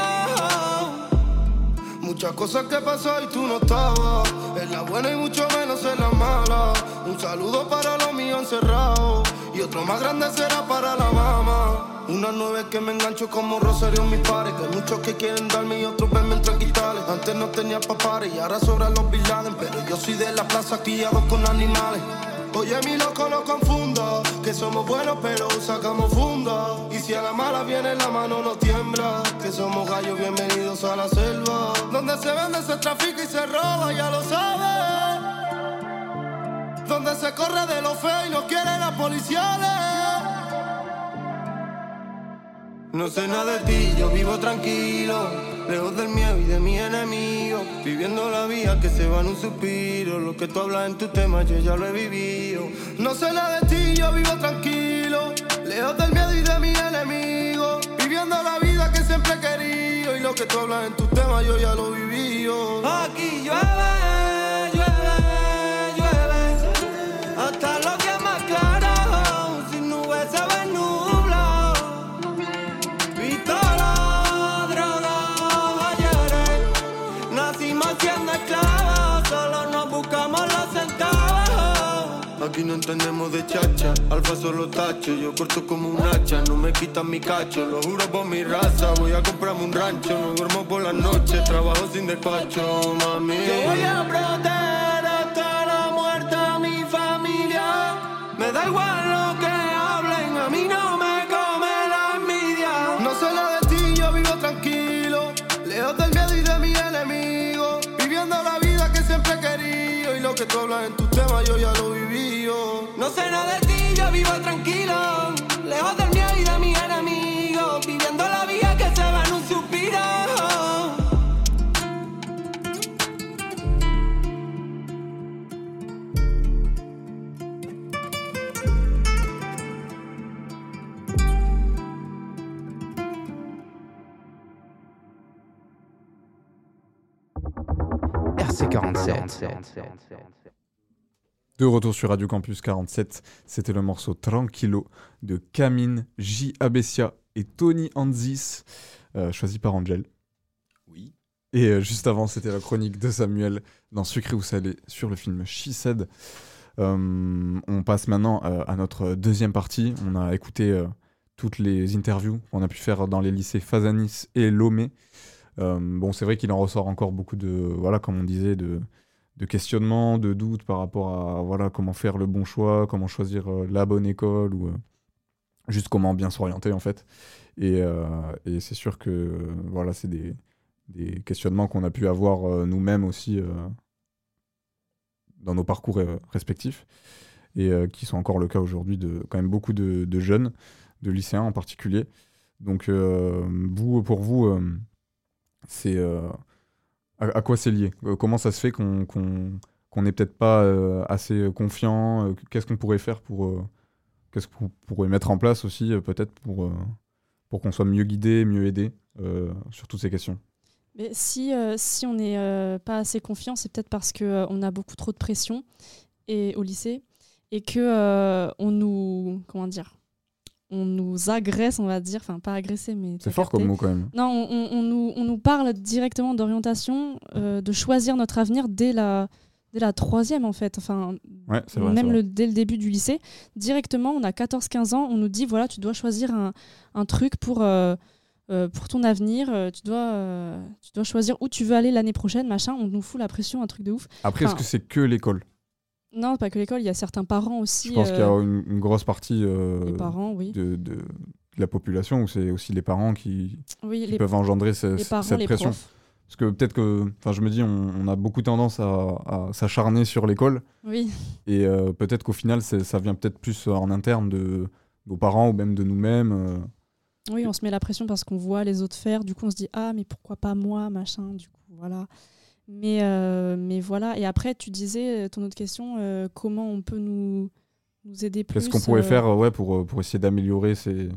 Muchas cosas que pasó y tú no estabas, en la buena y mucho menos en la mala. Un saludo para los míos encerrados y otro más grande será para la mamá. Una nueve que me engancho como Rosario en mis pares. Que hay muchos que quieren darme y otros verme entre quitales. Antes no tenía papares y ahora sobran los biladen. Pero yo soy de la plaza criado con animales. Oye, mi loco, no confunda. Que somos buenos, pero sacamos funda. Y si a la mala viene la mano, no tiembla. Que somos gallos, bienvenidos a la selva. Donde se vende, se trafica y se roba, ya lo sabes. Donde se corre de lo feo y no quieren las policiales. No sé nada de ti, yo vivo tranquilo, lejos del miedo y de mis enemigos, viviendo la vida que se va en un suspiro. Lo que tú hablas en tu tema, yo ya lo he vivido. No sé nada de ti, yo vivo tranquilo, lejos del miedo y de mis enemigos, viviendo la vida que siempre he querido. Y lo que tú hablas en tu tema, yo ya lo he vivido. Aquí llueve, Aquí no entendemos de chacha. Alfa solo tacho Yo corto como un hacha. No me quitan mi cacho Lo juro por mi raza. Voy a comprarme un rancho No duermo por las noches Trabajo sin despacho, mami. Yo voy a proteger hasta la muerte a mi familia. Me da igual que tú hablas en tus temas yo ya lo viví No sé nada de ti, yo vivo tranquilo RC47. De retour sur Radio Campus 47, c'était le morceau Tranquilo de Camille, J. Abessia et Tony Anzis, euh, choisi par Angel. Oui. Et euh, juste avant, c'était la chronique de Samuel dans Sucré ou Salé sur le film She Said. Euh, on passe maintenant à notre deuxième partie. On a écouté toutes les interviews qu'on a pu faire dans les lycées Fazanis et Lomé. Bon, c'est vrai qu'il en ressort encore beaucoup de, voilà, comme on disait, de, de questionnements, de doutes par rapport à voilà, comment faire le bon choix, comment choisir euh, la bonne école ou euh, juste comment bien s'orienter en fait. Et, euh, et c'est sûr que voilà, c'est des, des questionnements qu'on a pu avoir nous-mêmes aussi dans nos parcours respectifs et qui sont encore le cas aujourd'hui de quand même beaucoup de, de jeunes, de lycéens en particulier. Donc vous, pour vous, c'est à, quoi c'est lié? Euh, Comment ça se fait qu'on qu'on qu'on n'est peut-être pas euh, assez confiant? Euh, Qu'est-ce qu'on pourrait faire pour qu'est-ce qu'on pourrait mettre en place aussi peut-être pour pour qu'on soit mieux guidé, mieux aidé sur toutes ces questions? Si, si on n'est pas assez confiant, c'est peut-être parce qu'on a beaucoup trop de pression et, au lycée et que on nous. Comment dire on nous agresse, on va dire, enfin pas agresser, mais... C'est fort comme mot quand même. Non, on, on- on nous, on nous parle directement d'orientation, euh, de choisir notre avenir dès la, dès la troisième en fait, enfin Ouais, c'est vrai, même c'est le, vrai. dès le début du lycée. Directement, on a 14-15 ans, on nous dit voilà, tu dois choisir un, un truc pour, euh, euh, pour ton avenir, euh, tu, dois, euh, tu dois choisir où tu veux aller l'année prochaine, machin, on nous fout la pression, un truc de ouf. Après, Enfin, est-ce que c'est que l'école? Non, pas que l'école, il y a certains parents aussi. Je pense qu'il y a euh, une, une grosse partie euh, parents, oui. de, la population où c'est aussi les parents qui, Oui, qui les- peuvent engendrer parents, cette pression. profs. Parce que peut-être que, enfin, je me dis, on, on a beaucoup tendance à, à s'acharner sur l'école. Oui. Et euh, peut-être qu'au final, ça vient peut-être plus en interne de nos parents ou même de nous-mêmes. Oui, on se met la pression parce qu'on voit les autres faire. Du coup, on se dit ah mais pourquoi pas moi, machin. Du coup, voilà. Mais euh, mais voilà. Et après, tu disais euh, ton autre question, euh, comment on peut nous nous aider plus. Qu'est-ce qu'on pourrait euh, faire ouais, pour, pour essayer d'améliorer ces,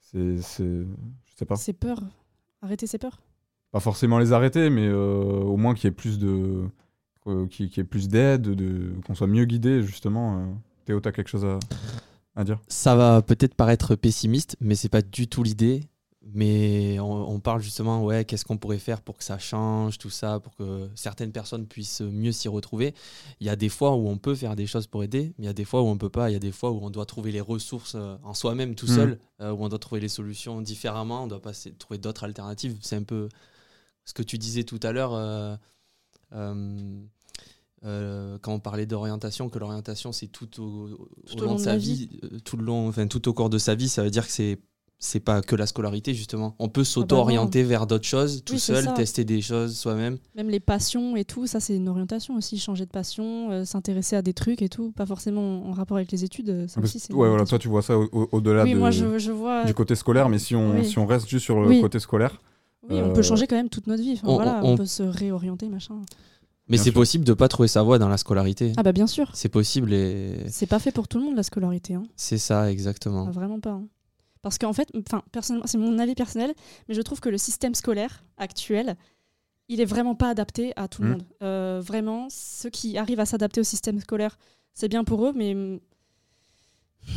ces, ces- Je sais pas. Ces peurs. Arrêter ses peurs. Pas forcément les arrêter, mais euh, au moins qu'il y ait plus de. euh, qu'il y ait plus d'aide, de, qu'on soit mieux guidé, justement. Théo, t'as quelque chose à, à dire? Ça va peut-être paraître pessimiste, mais c'est pas du tout l'idée. Mais on, on parle justement, ouais, qu'est-ce qu'on pourrait faire pour que ça change, tout ça, pour que certaines personnes puissent mieux s'y retrouver. Il y a des fois où on peut faire des choses pour aider, mais il y a des fois où on peut pas. Il y a des fois où on doit trouver les ressources euh, en soi-même tout Mhm. seul, euh, où on doit trouver les solutions différemment, on doit pas essayer de trouver d'autres alternatives. C'est un peu ce que tu disais tout à l'heure. euh, euh, euh, quand on parlait d'orientation, que l'orientation c'est tout au, au Tout au long long de sa vie, euh, tout le long, enfin tout au cours de sa vie, ça veut dire que c'est c'est pas que la scolarité justement. On peut s'auto-orienter vers d'autres choses tout Oui, c'est seul, tester des choses soi-même. Même les passions et tout, ça c'est une orientation aussi. Changer de passion, euh, s'intéresser à des trucs et tout, pas forcément en rapport avec les études. euh, Ça Parce- aussi, c'est une ouais, voilà, toi, tu vois ça au- au- au-delà Oui, de- moi, je- je vois- du côté scolaire, mais si on, Oui. si on reste juste sur le Oui. côté scolaire. Oui, on euh, peut changer quand même toute notre vie. Enfin, on- voilà, on- on peut se réorienter, machin. Mais c'est possible de pas trouver sa voie dans la scolarité. Ah bah bien sûr. C'est possible et C'est pas fait pour tout le monde la scolarité. Hein. c'est ça exactement. Ah, vraiment pas. hein. Parce qu'en fait, enfin, personnellement, c'est mon avis personnel, mais je trouve que le système scolaire actuel, il est vraiment pas adapté à tout le Mhm. monde. Euh, vraiment, ceux qui arrivent à s'adapter au système scolaire, c'est bien pour eux, mais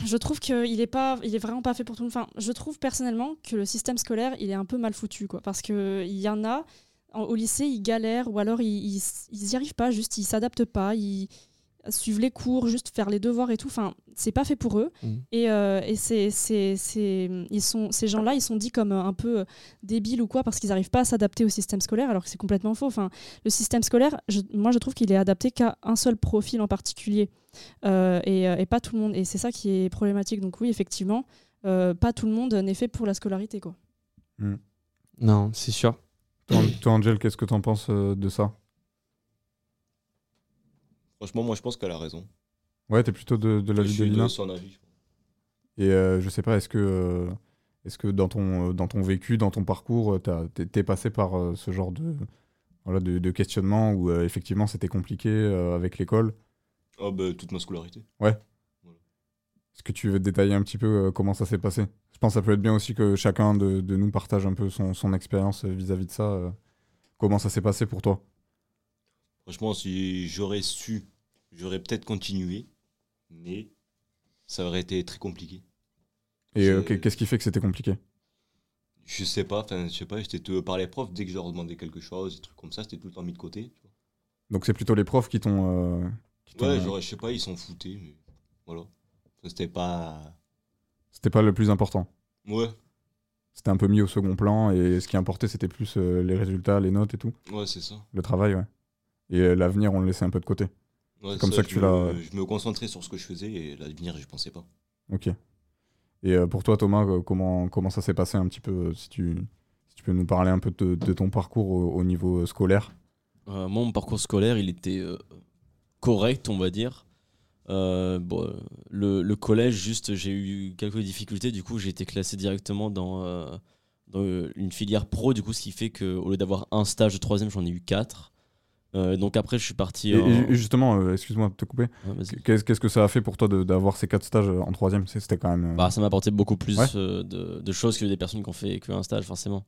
je trouve qu'il est pas, il est vraiment pas fait pour tout le monde. Enfin, je trouve personnellement que le système scolaire, il est un peu mal foutu, quoi, parce que il y en a en- au lycée, ils galèrent ou alors ils, ils, ils y arrivent pas, juste ils s'adaptent pas, ils suivent les cours, juste faire les devoirs et tout. Enfin, c'est pas fait pour eux. Mhm. Et, euh, et c'est, c'est, c'est- ils sont, ces gens-là, ils sont dits comme euh, un peu euh, débiles ou quoi parce qu'ils n'arrivent pas à s'adapter au système scolaire, alors que c'est complètement faux. Enfin, le système scolaire, je- moi, je trouve qu'il est adapté qu'à un seul profil en particulier euh, et, et pas tout le monde. Et c'est ça qui est problématique. Donc oui, effectivement, euh, pas tout le monde n'est fait pour la scolarité, quoi. Non, c'est sûr. Toi, toi, Angel, qu'est-ce que t'en penses euh, de ça? Franchement, moi, je pense qu'elle a raison. Ouais, t'es plutôt de, de l'avis de Lina son avis. Et euh, je sais pas, est-ce que, euh, est-ce que dans, ton, euh, dans ton vécu, dans ton parcours, t'es t'es passé par euh, ce genre de, voilà, de, de questionnement où effectivement c'était compliqué avec l'école? Ah, bah, toute ma scolarité. Ouais. Est-ce que tu veux détailler un petit peu comment ça s'est passé? Je pense que ça peut être bien aussi que chacun de, de nous partage un peu son, son expérience vis-à-vis de ça. comment ça s'est passé pour toi? Franchement, si j'aurais su, j'aurais peut-être continué, mais ça aurait été très compliqué. Et euh, qu'est-ce qui fait que c'était compliqué? Je sais pas, enfin, je sais pas, j'étais par les profs, dès que je leur demandais quelque chose, des trucs comme ça, c'était tout le temps mis de côté. tu vois. Donc c'est plutôt les profs qui t'ont. euh, Ouais, genre, je sais pas, ils s'en foutaient, mais voilà. C'était pas. C'était pas le plus important. Ouais. C'était un peu mis au second plan et ce qui importait, c'était plus euh, les résultats, les notes et tout. Ouais, c'est ça. Le travail, ouais. Et euh, l'avenir, on le laissait un peu de côté. Ouais, c'est comme ça, que tu l'as. Je me concentrais sur ce que je faisais et l'avenir, je pensais pas. Ok. Et euh, pour toi, Thomas, euh, comment, comment ça s'est passé un petit peu si tu, si tu peux nous parler un peu de, de ton parcours au, au niveau scolaire? Euh, moi, mon parcours scolaire, il était euh, correct, on va dire. Euh, bon, le, le collège, juste, j'ai eu quelques difficultés. Du coup, j'ai été classé directement dans, dans une filière pro. Du coup, ce qui fait qu'au lieu d'avoir un stage de troisième, j'en ai eu quatre. Euh, donc après, je suis parti. Et, en- et justement, euh, excuse-moi de te couper. Ouais. Qu'est-ce qu'est-ce que ça a fait pour toi de- d'avoir ces quatre stages en troisième? C'était quand même. euh, Bah, ça m'a apporté beaucoup plus Ouais. de, de choses que des personnes qui ont fait qu'un stage, forcément.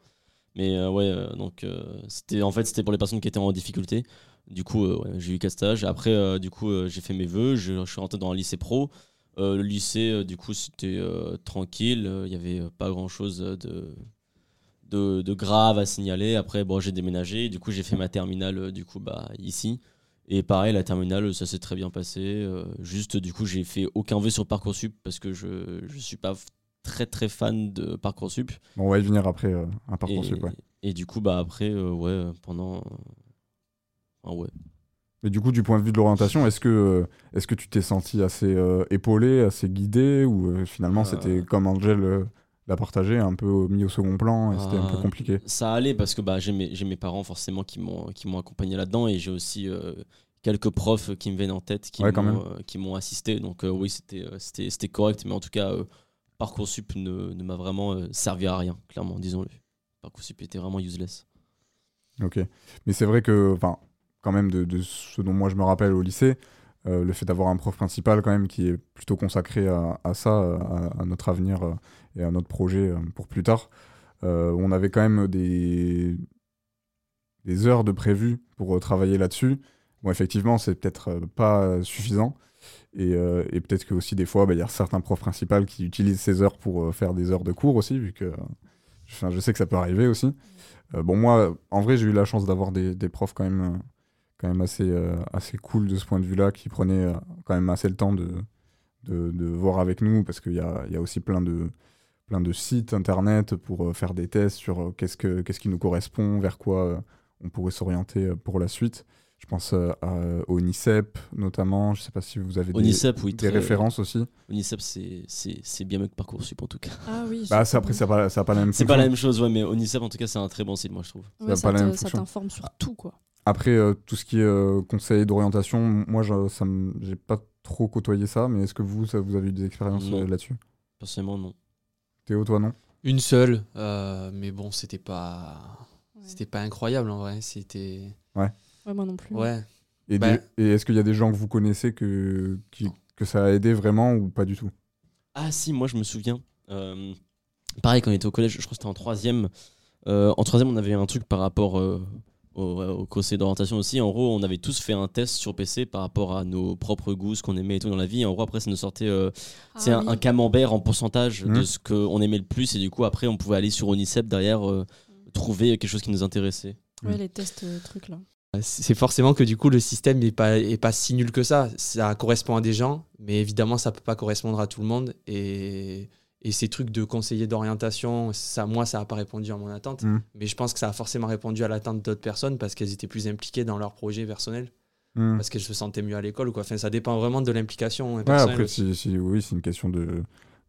Mais ouais, donc c'était en fait c'était pour les personnes qui étaient en difficulté. Du coup, ouais, j'ai eu quatre stages. Après, du coup, j'ai fait mes vœux. Je, je suis rentré dans un lycée pro. Le lycée, du coup, c'était tranquille. Il y avait pas grand chose de, de, de grave à signaler. Après, bon, j'ai déménagé. Du coup, j'ai fait ma terminale euh, du coup bah ici. Et pareil, la terminale, ça s'est très bien passé. Euh, juste, du coup, j'ai fait aucun vœu sur Parcoursup parce que je je suis pas très très fan de Parcoursup. Bon, on va y venir après euh, à Parcoursup, Et, ouais. et du coup, bah après, euh, ouais, pendant. Ah ouais. Mais du coup, du point de vue de l'orientation, est-ce que, est-ce que tu t'es senti assez épaulé, assez guidé, ou finalement c'était comme Angel l'a partagé, un peu mis au second plan et c'était un peu Euh, compliqué Ça allait parce que bah, j'ai mes, parents forcément qui m'ont qui m'ont accompagné là-dedans et j'ai aussi euh, quelques profs qui me viennent en tête qui Ouais, m'ont euh, qui m'ont assisté. Donc euh, oui, c'était c'était c'était correct, mais en tout cas, Parcoursup ne, ne m'a vraiment servi à rien, clairement, disons-le. Parcoursup était vraiment useless. Ok. Mais c'est vrai que, enfin, quand même, de, de ce dont moi je me rappelle au lycée, euh, le fait d'avoir un prof principal quand même qui est plutôt consacré à, à ça, à, à notre avenir euh, et à notre projet euh, pour plus tard, euh, on avait quand même des, des heures de prévu pour euh, travailler là-dessus. Bon, effectivement, c'est peut-être pas suffisant. Et, euh, et peut-être que aussi des fois, bah, il y a certains profs principaux qui utilisent ces heures pour faire des heures de cours aussi, vu que je sais que ça peut arriver aussi. Bon, moi, en vrai, j'ai eu la chance d'avoir des, profs quand même, quand même assez, assez cool de ce point de vue-là, qui prenaient quand même assez le temps de, de, voir avec nous, parce qu'il y a, y a aussi plein de, plein de sites internet pour euh, faire des tests sur euh, qu'est-ce, que, qu'est-ce qui nous correspond, vers quoi euh, on pourrait s'orienter euh, pour la suite. Je pense euh, à, au NICEP notamment. Je sais pas si vous avez des, Onicep, oui, des très- références aussi. Onicep, c'est c'est- c'est bien mieux que Parcoursup en tout cas. Ah oui, Bah, c'est après, ça n'a pas, ça a pas la même C'est pas la même chose, ouais, mais Onicep, en tout cas, c'est un très bon site, moi, je trouve. Ouais, ça pas la te- même ça fonction. t'informe sur tout, quoi. Après, euh, tout ce qui est euh, conseil d'orientation, moi, je- ça j'ai pas trop côtoyé ça, mais est-ce que vous, ça, vous avez eu des expériences Non. là-dessus? Personnellement, non. Théo, toi, non? Une seule, euh, mais bon, c'était pas, c'était pas incroyable en vrai. C'était. Ouais. Ouais, moi non plus. Ouais. Et, Bah, des- et est-ce qu'il y a des gens que vous connaissez que, qui- que ça a aidé vraiment ou pas du tout? Ah si, moi je me souviens. Euh, pareil, quand on était au collège, je crois que c'était en troisième. Euh, en troisième, on avait un truc par rapport euh, au, au conseil d'orientation aussi. En gros, on avait tous fait un test sur PC par rapport à nos propres goûts, ce qu'on aimait et tout dans la vie. Et en gros, après, ça nous sortait euh, c'est un, oui. un camembert en pourcentage de Mhm. ce qu'on aimait le plus. Et du coup, après, on pouvait aller sur Onicep derrière, euh, trouver quelque chose qui nous intéressait. Ouais, les tests euh, trucs là. C'est forcément que du coup le système n'est pas, est pas si nul que ça. Ça correspond à des gens, mais évidemment ça peut pas correspondre à tout le monde. Et, et ces trucs de conseiller d'orientation, ça, moi ça n'a pas répondu à mon attente. Mm. Mais je pense que ça a forcément répondu à l'attente d'autres personnes parce qu'elles étaient plus impliquées dans leur projet personnel. Mm. Parce qu'elles se sentaient mieux à l'école. ou Quoi. Enfin, ça dépend vraiment de l'implication hein, Ouais, après, aussi. si, si- oui, c'est une question de,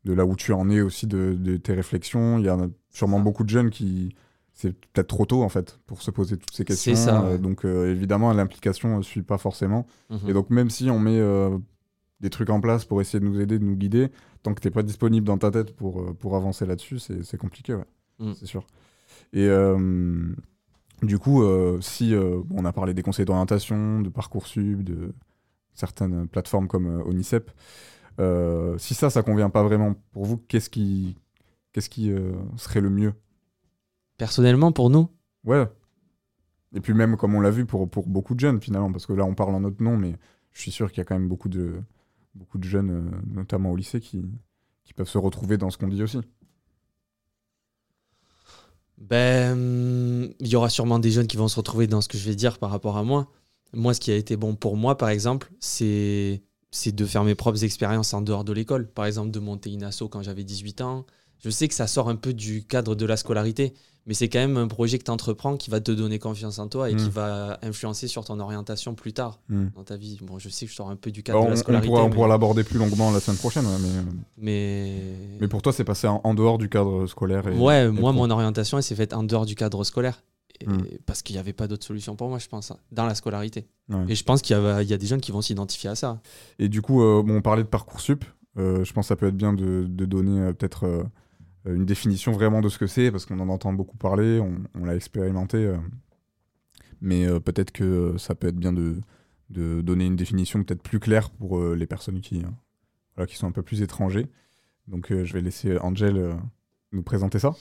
de là où tu en es aussi, de, de tes réflexions. Il y en a sûrement beaucoup de jeunes qui. C'est peut-être trop tôt, en fait, pour se poser toutes ces questions. C'est ça, Euh, ouais. donc, euh, évidemment, l'implication ne suit pas forcément. Mhm. Et donc, même si on met euh, des trucs en place pour essayer de nous aider, de nous guider, tant que tu n'es pas disponible dans ta tête pour, euh, pour avancer là-dessus, c'est compliqué, ouais. Mm. C'est sûr. Et euh, du coup, euh, si euh, on a parlé des conseils d'orientation, de Parcoursup, de certaines plateformes comme Onicep, si ça, ça convient pas vraiment pour vous, qu'est-ce qui, qu'est-ce qui serait le mieux? Personnellement, pour nous, Ouais. Et puis même, comme on l'a vu, pour, pour beaucoup de jeunes, finalement, parce que là, on parle en notre nom, mais je suis sûr qu'il y a quand même beaucoup de, beaucoup de jeunes, euh, notamment au lycée, qui, qui peuvent se retrouver dans ce qu'on dit aussi. Ben, il y aura sûrement des jeunes qui vont se retrouver dans ce que je vais dire par rapport à moi. Moi, ce qui a été bon pour moi, par exemple, c'est c'est de faire mes propres expériences en dehors de l'école. Par exemple, de monter une asso quand j'avais 18 ans. Je sais que ça sort un peu du cadre de la scolarité, mais c'est quand même un projet que tu entreprends qui va te donner confiance en toi et qui Mm. va influencer sur ton orientation plus tard Mm. dans ta vie. Bon, je sais que je sors un peu du Bah, cadre on, de la on scolarité. pourra, on mais- pourra l'aborder plus longuement la semaine prochaine, ouais, mais, euh, mais... mais pour toi, c'est passé en, en dehors du cadre scolaire. Et, ouais, et moi, mon orientation, elle s'est faite en dehors du cadre scolaire. Et- Mm. Parce qu'il n'y avait pas d'autre solution pour moi, je pense, hein, dans la scolarité. Ouais. Et je pense qu'il y, a- il y a des jeunes qui vont s'identifier à ça. Et du coup, euh, bon, on parlait de Parcoursup. Euh, je pense que ça peut être bien de, de donner euh, peut-être une définition vraiment de ce que c'est, parce qu'on en entend beaucoup parler, on, l'a expérimenté. euh, mais euh, peut-être que euh, ça peut être bien de, donner une définition peut-être plus claire pour euh, les personnes qui, euh, qui sont un peu plus étrangers. Donc euh, je vais laisser Angel euh, nous présenter ça.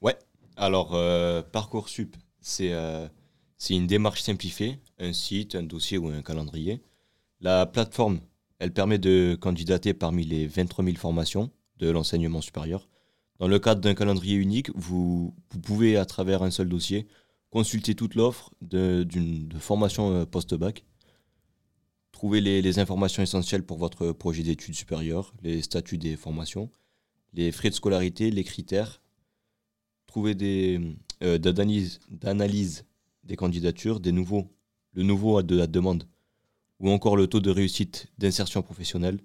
Ouais, alors euh, Parcoursup, c'est euh, c'est une démarche simplifiée, un site, un dossier ou un calendrier. La plateforme, elle permet de candidater parmi les 23 000 formations de l'enseignement supérieur. Dans le cadre d'un calendrier unique, vous, pouvez, à travers un seul dossier, consulter toute l'offre de, formation euh, post-bac, trouver les, informations essentielles pour votre projet d'études supérieures, les statuts des formations, les frais de scolarité, les critères, trouver des euh, d'analyse des candidatures, des nouveaux, le nouveau de la demande, ou encore le taux de réussite d'insertion professionnelle,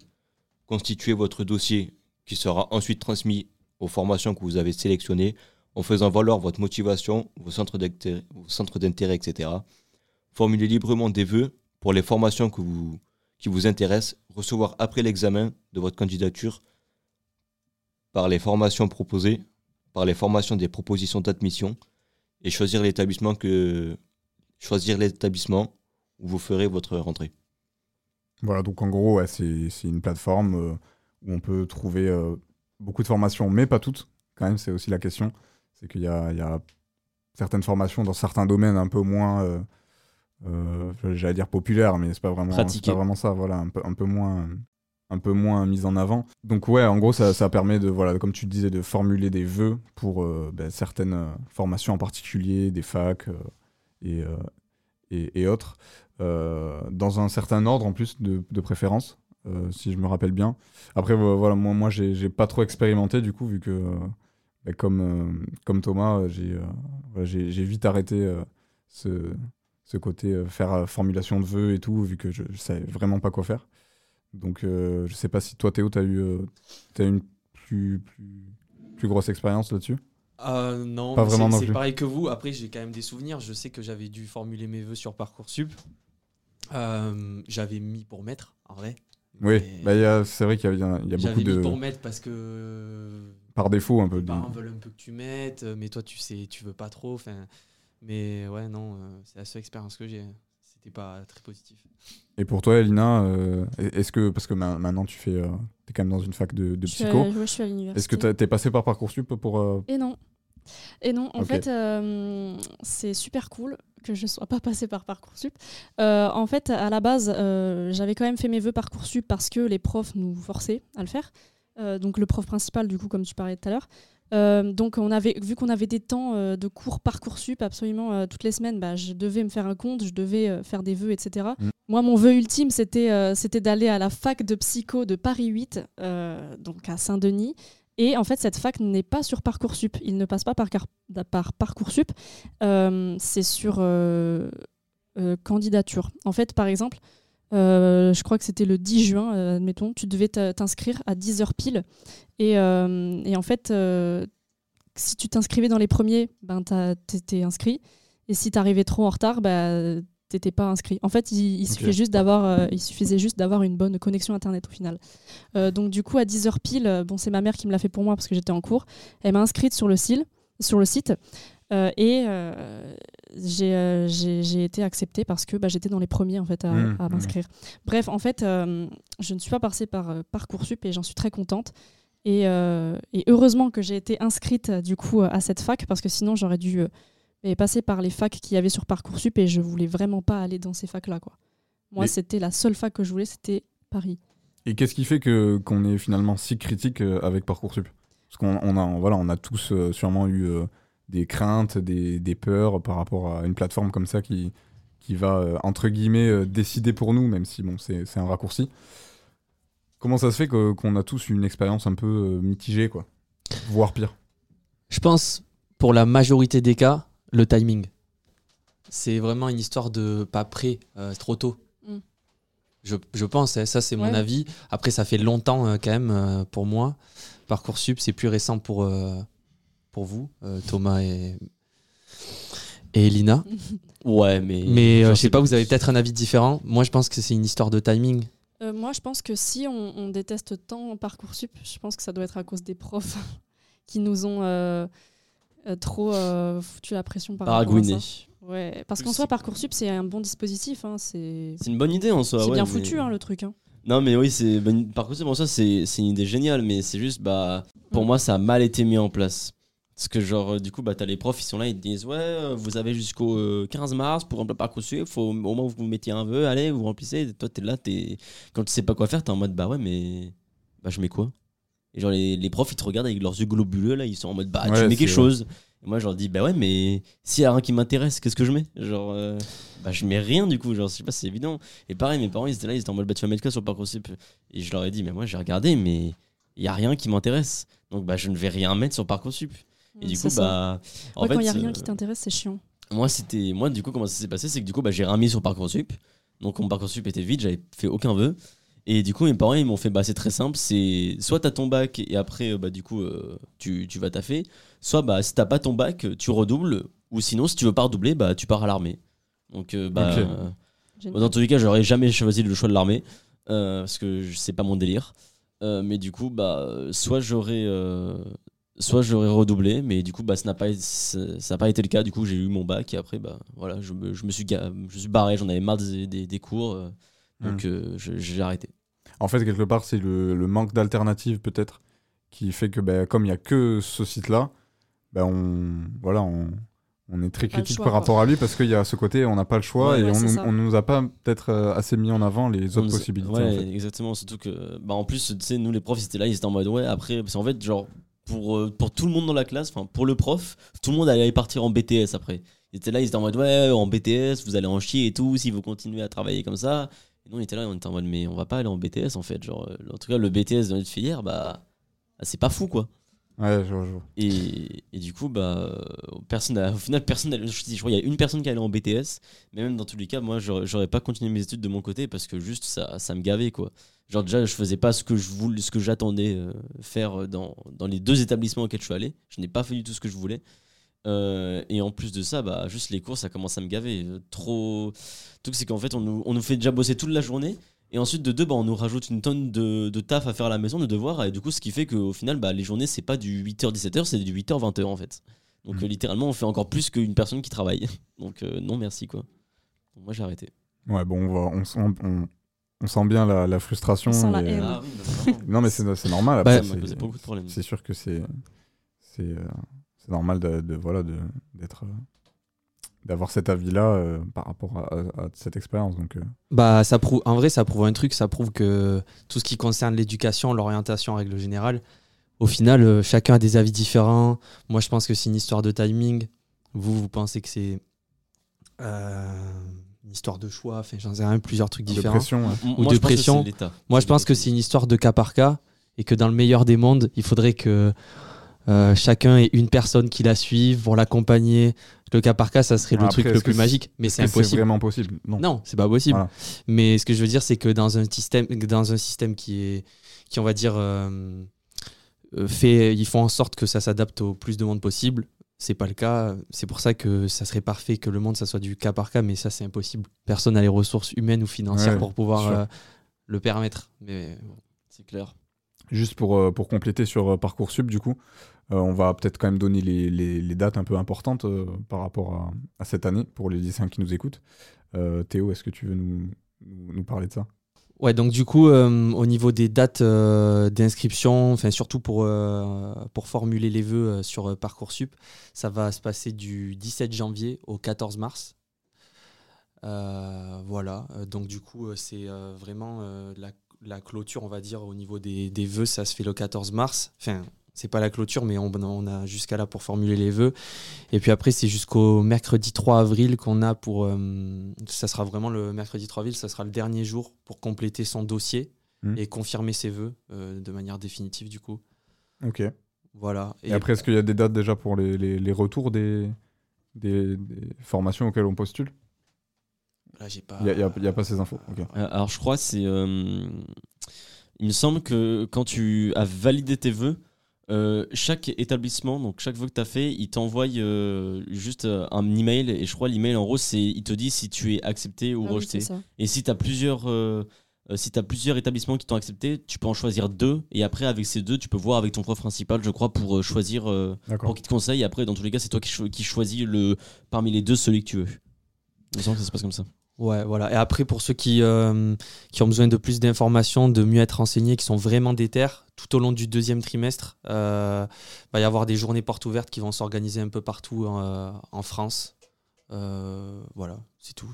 constituer votre dossier qui sera ensuite transmis aux formations que vous avez sélectionnées en faisant valoir votre motivation, vos centres d'intérêt, etc. Formuler librement des vœux pour les formations que vous, qui vous intéressent, recevoir après l'examen de votre candidature par les formations proposées, par les formations des propositions d'admission et choisir l'établissement que choisir l'établissement où vous ferez votre rentrée. Voilà, donc en gros, ouais, c'est une plateforme euh, où on peut trouver euh, beaucoup de formations, mais pas toutes, quand même, c'est aussi la question. C'est qu'il y y a certaines formations dans certains domaines un peu moins, euh, euh, j'allais dire populaires, mais c'est pas vraiment, pas vraiment ça, voilà, un peu, un peu moins un peu moins mise en avant. Donc ouais, en gros, ça, ça permet de, voilà, comme tu disais, de formuler des vœux pour euh, ben, certaines formations en particulier, des facs et, et, et autres, dans un certain ordre en plus de, de préférence, euh, si je me rappelle bien. Après, vo- voilà, moi, moi j'ai pas trop expérimenté du coup, vu que, euh, ben, comme, euh, comme Thomas, j'ai voilà, vite arrêté ce, ce côté faire formulation de vœux et tout, vu que je, je savais vraiment pas quoi faire. Donc, je sais pas si toi, Théo, tu as eu, t'as eu une plus, plus, plus grosse expérience là-dessus? Euh, non, Pas mais vraiment c'est- pareil que vous. Après, j'ai quand même des souvenirs. Je sais que j'avais dû formuler mes vœux sur Parcoursup. Euh, j'avais mis pour mettre, en vrai. Oui, bah, il y a- c'est vrai qu'il y a, y a- J'avais beaucoup de. mis pour mettre parce que. Par défaut, un peu. Les parents veulent un peu que tu mettes, euh, mais toi, tu sais, tu veux pas trop. Enfin, mais ouais, non, euh, c'est la seule expérience que j'ai. C'était pas très positif. Et pour toi, Elina, euh, est-ce que, parce que ma- maintenant tu fais, euh, es quand même dans une fac de, de Je suis psycho, à- ouais, je suis à l'université. est-ce que t'es passé par Parcoursup pour. euh, Et non. Et non, en fait, euh, c'est super cool que je sois pas passée par Parcoursup. Euh, en fait, à la base, euh, j'avais quand même fait mes vœux Parcoursup parce que les profs nous forçaient à le faire. Euh, donc le prof principal, du coup, comme tu parlais tout à l'heure. Donc on avait, vu qu'on avait des temps de cours Parcoursup absolument toutes les semaines, bah, je devais me faire un compte, je devais faire des vœux, etc. Mm. Moi, mon vœu ultime, c'était d'aller à la fac de psycho de Paris 8, euh, donc à Saint-Denis. Et en fait, cette fac n'est pas sur Parcoursup. Il ne passe pas par, Parcoursup. Euh, c'est sur euh, euh, candidature. En fait, par exemple, je crois que c'était le 10 juin, admettons, tu devais t'inscrire à 10h pile. Et, en fait, si tu t'inscrivais dans les premiers, ben, t'étais inscrit. Et si t'arrivais trop en retard, bah, t'étais pas inscrit. En fait, il, il juste d'avoir, euh, il suffisait juste d'avoir une bonne connexion internet au final. Euh, donc du coup, à 10h pile, euh, bon, c'est ma mère qui me l'a fait pour moi parce que j'étais en cours. Elle m'a inscrite sur le, sil- sur le site euh, et j'ai été acceptée parce que bah, j'étais dans les premiers en fait à, Mmh, à mmh. m'inscrire. Bref, en fait, je ne suis pas passée par Parcoursup et j'en suis très contente. Et, et heureusement que j'ai été inscrite du coup à cette fac parce que sinon j'aurais dû mais passer par les facs qu'il y avait sur Parcoursup et je voulais vraiment pas aller dans ces facs là quoi. Moi, Mais- c'était la seule fac que je voulais, c'était Paris. Et qu'est-ce qui fait que qu'on est finalement si critique euh, avec Parcoursup? Parce qu'on on a, voilà, on a tous euh, sûrement eu euh, des craintes, des, des peurs par rapport à une plateforme comme ça qui, qui va, euh, entre guillemets, décider pour nous, même si bon, c'est c'est un raccourci. Comment ça se fait que- qu'on a tous une expérience un peu mitigée, quoi? Voire pire. Je pense, pour la majorité des cas, le timing. C'est vraiment une histoire de pas prêt, euh, trop tôt. Mm. Je, je pense, hein, ça c'est mon avis. Après, ça fait longtemps euh, quand même euh, pour moi. Parcoursup, c'est plus récent pour, euh, pour vous, euh, Thomas et, et Elina. [laughs] Ouais, mais. Mais euh, je sais pas, vous avez peut-être un avis différent. Moi, je pense que c'est une histoire de timing. Euh, moi, je pense que si on, on déteste tant Parcoursup, je pense que ça doit être à cause des profs [laughs] qui nous ont trop euh, foutu la pression par rapport à Paragouiné. ça. Ouais, parce qu'en soi, Parcoursup, c'est un bon dispositif. hein, c'est une bonne idée en soi. c'est ouais, bien mais- foutu, hein, le truc. hein. Non, mais oui, c'est. ben, par contre, en soi, c'est une idée géniale, mais c'est juste, bah. Pour Mm. moi, ça a mal été mis en place. Parce que, genre, euh, du coup, bah, t'as les profs, ils sont là, ils te disent, ouais, euh, vous avez jusqu'au euh, 15 mars pour remplir Parcoursup, faut au moins que vous mettiez un vœu, allez, vous remplissez. Et toi, t'es là, t'es. Quand tu sais pas quoi faire, t'es en mode, bah ouais, mais. Bah, je mets quoi? Et genre, les, les profs, ils te regardent avec leurs yeux globuleux, là, ils sont en mode, bah, Ouais, tu mets quelque chose. Et moi, je leur dis, bah ouais, mais s'il y a rien qui m'intéresse, qu'est-ce que je mets? Genre, euh, bah, je mets rien du coup, genre, je sais pas, c'est évident. Et pareil, mes parents, ils étaient là, ils étaient en mode, bah, tu vas mettre quoi sur Parcoursup Et je leur ai dit, mais moi, j'ai regardé, mais il y a rien qui m'intéresse. Donc, bah, je ne vais rien mettre sur Parcoursup. Et du coup, ça. bah. En Ouais, fait, quand il n'y a rien euh, qui t'intéresse, c'est chiant. moi, c'était. Moi, du coup, comment ça s'est passé? C'est que du coup, bah, j'ai rien mis sur Parcoursup. Donc, mon Parcoursup était vide, j'avais fait aucun vœu. Et du coup, mes parents, ils m'ont fait, bah, c'est très simple. C'est soit t'as ton bac et après, euh, bah, du coup, euh, tu, tu vas taffer. Soit, bah, si t'as pas ton bac, tu redoubles. Ou sinon, si tu veux pas redoubler, bah, tu pars à l'armée. Donc, euh, bah. Euh, dans tous les cas, j'aurais jamais choisi le choix de l'armée. euh, parce que c'est pas mon délire. Euh, mais du coup, bah, soit j'aurais. euh, soit j'aurais redoublé, mais du coup, bah, ça n'a pas, été- ça ça n'a pas été le cas. Du coup, j'ai eu mon bac et après, bah, voilà, je me, je me suis, je suis barré, j'en avais marre des, des, des cours, euh, donc Mm. euh, je- j'ai arrêté. En fait, quelque part, c'est le, le manque d'alternatives, peut-être, qui fait que, bah, comme il n'y a que ce site-là, bah, on, voilà, on, on est très critique choix, par quoi. rapport à lui parce qu'il y a ce côté, on n'a pas le choix Ouais, et ouais, on, c'est nous, a pas peut-être euh, assez mis en avant les autres possibilités. Ouais, en fait. exactement. Surtout que, bah, en plus, tu sais, nous les profs, ils étaient là, ils étaient en mode, ouais, après, parce qu'en fait, genre, pour, euh, pour tout le monde dans la classe, enfin, pour le prof, tout le monde allait partir en BTS après. Ils étaient là, ils étaient en mode, ouais, en BTS, vous allez en chier et tout, si vous continuez à travailler comme ça. Et nous, on était là, on était en mode, mais on va pas aller en BTS, en fait. Genre, euh, en tout cas, le BTS dans notre filière, bah, bah, c'est pas fou, quoi. Ouais, je vois, je vois. Et, et du coup, bah, euh, personne a- au final, personne, n'a- je, je crois qu'il y a une personne qui allait en BTS, mais même dans tous les cas, moi, j'aurais j'aurais pas continué mes études de mon côté parce que juste ça, ça me gavait, quoi. Genre, déjà, je faisais pas ce que je voulais, ce que j'attendais euh, faire dans, dans les deux établissements auxquels je suis allé. Je n'ai pas fait du tout ce que je voulais. Euh, et en plus de ça, bah, juste les cours, ça commence à me gaver. Euh, Trop. Le truc, c'est qu'en fait, on nous, on nous fait déjà bosser toute la journée. Et ensuite, de deux, bah, on nous rajoute une tonne de, de taf à faire à la maison, de devoirs. Et du coup, ce qui fait qu'au final, bah, les journées, c'est pas du 8h-17h, c'est du 8h-20h en fait. Donc, euh, littéralement, on fait encore plus qu'une personne qui travaille. [laughs] Donc, euh, non, merci quoi. Donc, moi, j'ai arrêté. Ouais, bon, on, va, on, sent, on, on sent bien la, la frustration. On sent la et- haine. Ah oui, vraiment. [laughs] non, mais c'est c'est normal. Bah, après, ça m'a c'est- posé beaucoup de problèmes. C'est sûr que c'est c'est euh, c'est normal de, de- voilà de d'être euh, d'avoir cet avis-là euh, par rapport à, à- à cette expérience. Donc, euh, Bah, ça prouve, en vrai, ça prouve un truc, ça prouve que tout ce qui concerne l'éducation, l'orientation en règle générale, au final, euh, chacun a des avis différents. Moi, je pense que c'est une histoire de timing. Vous, vous pensez que c'est euh, une histoire de choix, enfin, j'en sais rien, plusieurs trucs De différents. pression, ouais. Ou Moi, de pression. Moi, je pense que c'est une histoire de cas par cas et que dans le meilleur des mondes, il faudrait que euh, chacun ait une personne qui la suive pour l'accompagner. Le cas par cas, ça serait le Après, truc le plus que magique, mais c'est que c'est impossible. vraiment possible? Non. Non, c'est pas possible. Voilà. Mais ce que je veux dire, c'est que dans un système, dans un système qui est, qui on va dire, euh, euh, fait, ils font en sorte que ça s'adapte au plus de monde possible. C'est pas le cas. C'est pour ça que ça serait parfait que le monde ça soit du cas par cas, mais ça c'est impossible. Personne n'a les ressources humaines ou financières Ouais, pour pouvoir euh, le permettre. Mais bon. C'est clair. Juste pour, pour compléter sur Parcoursup, du coup, on va peut-être quand même donner les, dates un peu importantes euh, par rapport à, cette année pour les lycéens qui nous écoutent. Euh, Théo, est-ce que tu veux nous, parler de ça? Ouais, donc du coup, euh, au niveau des dates euh, d'inscription, surtout pour, euh, formuler les vœux euh, sur euh, Parcoursup, ça va se passer du 17 janvier au 14 mars. Euh, voilà, Euh, donc du coup, euh, c'est euh, vraiment euh, la, clôture, on va dire, au niveau des, des vœux, ça se fait le 14 mars. C'est pas la clôture, mais on, on a jusqu'à là pour formuler les vœux. Et puis après, c'est jusqu'au mercredi 3 avril qu'on a pour. euh, ça sera vraiment le mercredi 3 avril, ça sera le dernier jour pour compléter son dossier Mhm. et confirmer ses vœux euh, de manière définitive, du coup. Ok. Voilà. Et, après, est-ce qu'il y a des dates déjà pour les, les- les retours des, des, des formations auxquelles on postule? Là, j'ai pas. Il n'y a, pas ces infos. Euh, Alors je crois c'est euh, il me semble que quand tu as validé tes vœux euh, chaque établissement donc chaque vœu que tu as fait il t'envoie euh, juste euh, un email et je crois l'email en gros c'est il te dit si tu es accepté ou Ah rejeté et si tu as plusieurs euh, euh, si tu as plusieurs établissements qui t'ont accepté, tu peux en choisir deux et après avec ces deux, tu peux voir avec ton prof principal, je crois, pour euh, choisir euh, pour qu'il te conseille. Après, dans tous les cas, c'est toi qui, cho- qui choisis le parmi les deux celui que tu veux. Il me semble que ça se passe comme ça. Ouais, voilà. Et après, pour ceux qui, euh, qui ont besoin de plus d'informations, de mieux être renseignés, qui sont vraiment déter, tout au long du deuxième trimestre, euh, va y avoir des journées portes ouvertes qui vont s'organiser un peu partout euh, en France. Voilà, c'est tout.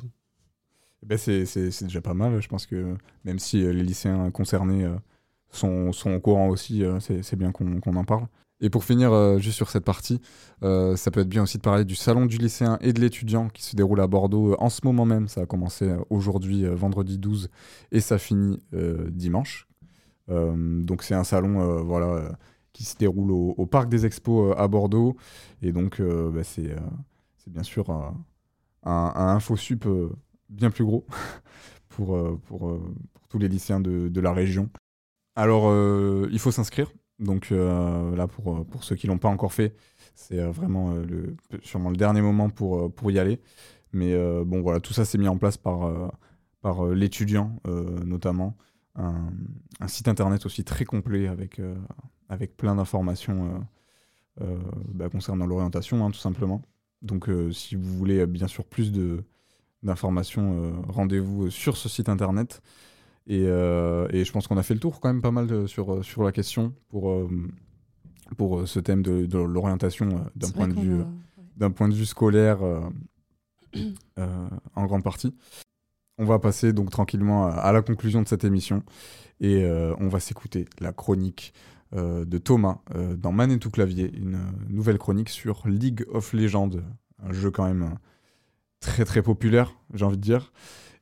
Eh ben, c'est déjà pas mal. Je pense que même si les lycéens concernés sont, sont au courant aussi, c'est bien qu'on en parle. Et pour finir euh, juste sur cette partie, euh, ça peut être bien aussi de parler du salon du lycéen et de l'étudiant qui se déroule à Bordeaux euh, en ce moment même. Ça a commencé aujourd'hui, vendredi 12, et ça finit dimanche. Donc c'est un salon voilà, qui se déroule au, Parc des Expos à Bordeaux. Et donc bah, c'est bien sûr un, InfoSup bien plus gros [laughs] pour, pour, pour tous les lycéens de, de la région. Alors, il faut s'inscrire. Donc euh, là, pour, euh, pour ceux qui l'ont pas encore fait, c'est euh, vraiment euh, sûrement le dernier moment pour, pour y aller. Mais bon, voilà, tout ça s'est mis en place par, par l'étudiant, notamment. Un, site internet aussi très complet avec, avec plein d'informations bah, concernant l'orientation, hein, tout simplement. Donc, si vous voulez, bien sûr, plus d'informations, rendez-vous sur ce site internet. Et, euh, et je pense qu'on a fait le tour quand même pas mal de- sur, sur la question pour, euh, pour euh, ce thème de, de l'orientation euh, d'un point, de vue, a- euh, point de vue scolaire euh, euh, en grande partie. On va passer donc tranquillement à, à la conclusion de cette émission et euh, on va s'écouter la chronique euh, de Thomas euh, dans Manette ou Clavier, une euh, nouvelle chronique sur League of Legends, un jeu quand même euh, très très populaire, j'ai envie de dire.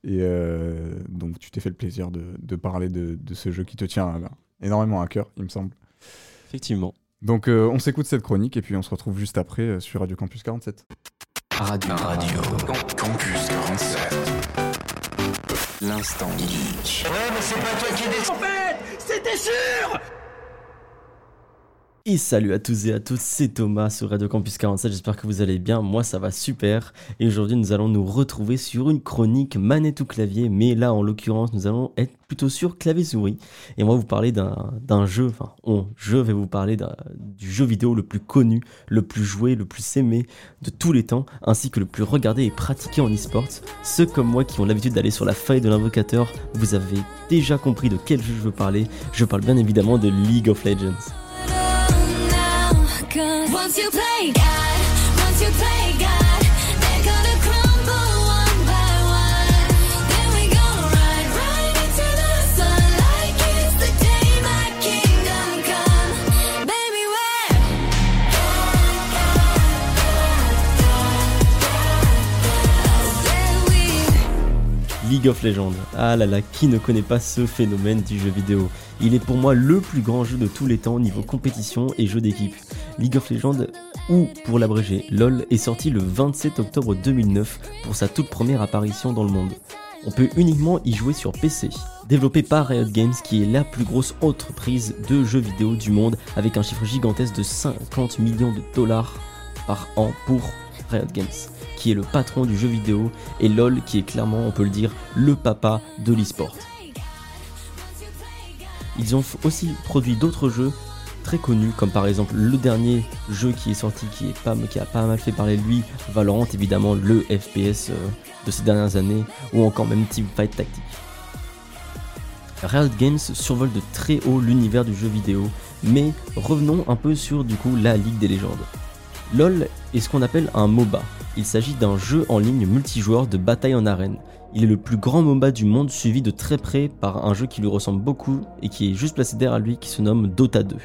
Et euh, donc tu t'es fait le plaisir de, de parler de, de ce jeu qui te tient euh, énormément à cœur, il me semble. Effectivement. Donc euh, on s'écoute cette chronique et puis on se retrouve juste après euh, sur Radio Campus 47. Radio, Radio, Campus 47. L'instant geek. Ouais, mais c'est pas toi qui décide. En fait, c'était sûr Et salut à tous et à toutes, c'est Thomas sur Radio Campus 47, j'espère que vous allez bien, moi ça va super. Et aujourd'hui nous allons nous retrouver sur une chronique manette ou clavier, mais là en l'occurrence nous allons être plutôt sur clavier souris. Et va vous parler d'un jeu, enfin on, je vais vous parler du jeu vidéo le plus connu, le plus joué, le plus aimé de tous les temps, ainsi que le plus regardé et pratiqué en e-sport. Ceux comme moi qui ont l'habitude d'aller sur la faille de l'invocateur, vous avez déjà compris de quel jeu je veux parler. Je parle bien évidemment de League of Legends. League of Legends. Ah là là, qui ne connaît pas ce phénomène du jeu vidéo? Il est pour moi le plus grand jeu de tous les temps au niveau compétition et jeu d'équipe. League of Legends, ou pour l'abréger, LOL, est sorti le 27 octobre 2009 pour sa toute première apparition dans le monde. On peut uniquement y jouer sur PC. Développé par Riot Games, qui est la plus grosse entreprise de jeux vidéo du monde, avec un chiffre gigantesque de 50 millions de dollars par an pour Riot Games, qui est le patron du jeu vidéo, et LOL, qui est clairement, on peut le dire, le papa de l'e-sport. Ils ont aussi produit d'autres jeux très connus, comme par exemple le dernier jeu qui est sorti, qui, a pas mal fait parler de lui, Valorant, évidemment, le FPS euh, de ces dernières années, ou encore même Teamfight Tactique. Riot Games survole de très haut l'univers du jeu vidéo, mais revenons un peu sur du coup la Ligue des légendes. LoL est ce qu'on appelle un MOBA. Il s'agit d'un jeu en ligne multijoueur de bataille en arène. Il est le plus grand MOBA du monde suivi de très près par un jeu qui lui ressemble beaucoup et qui est juste placé derrière lui qui se nomme Dota 2.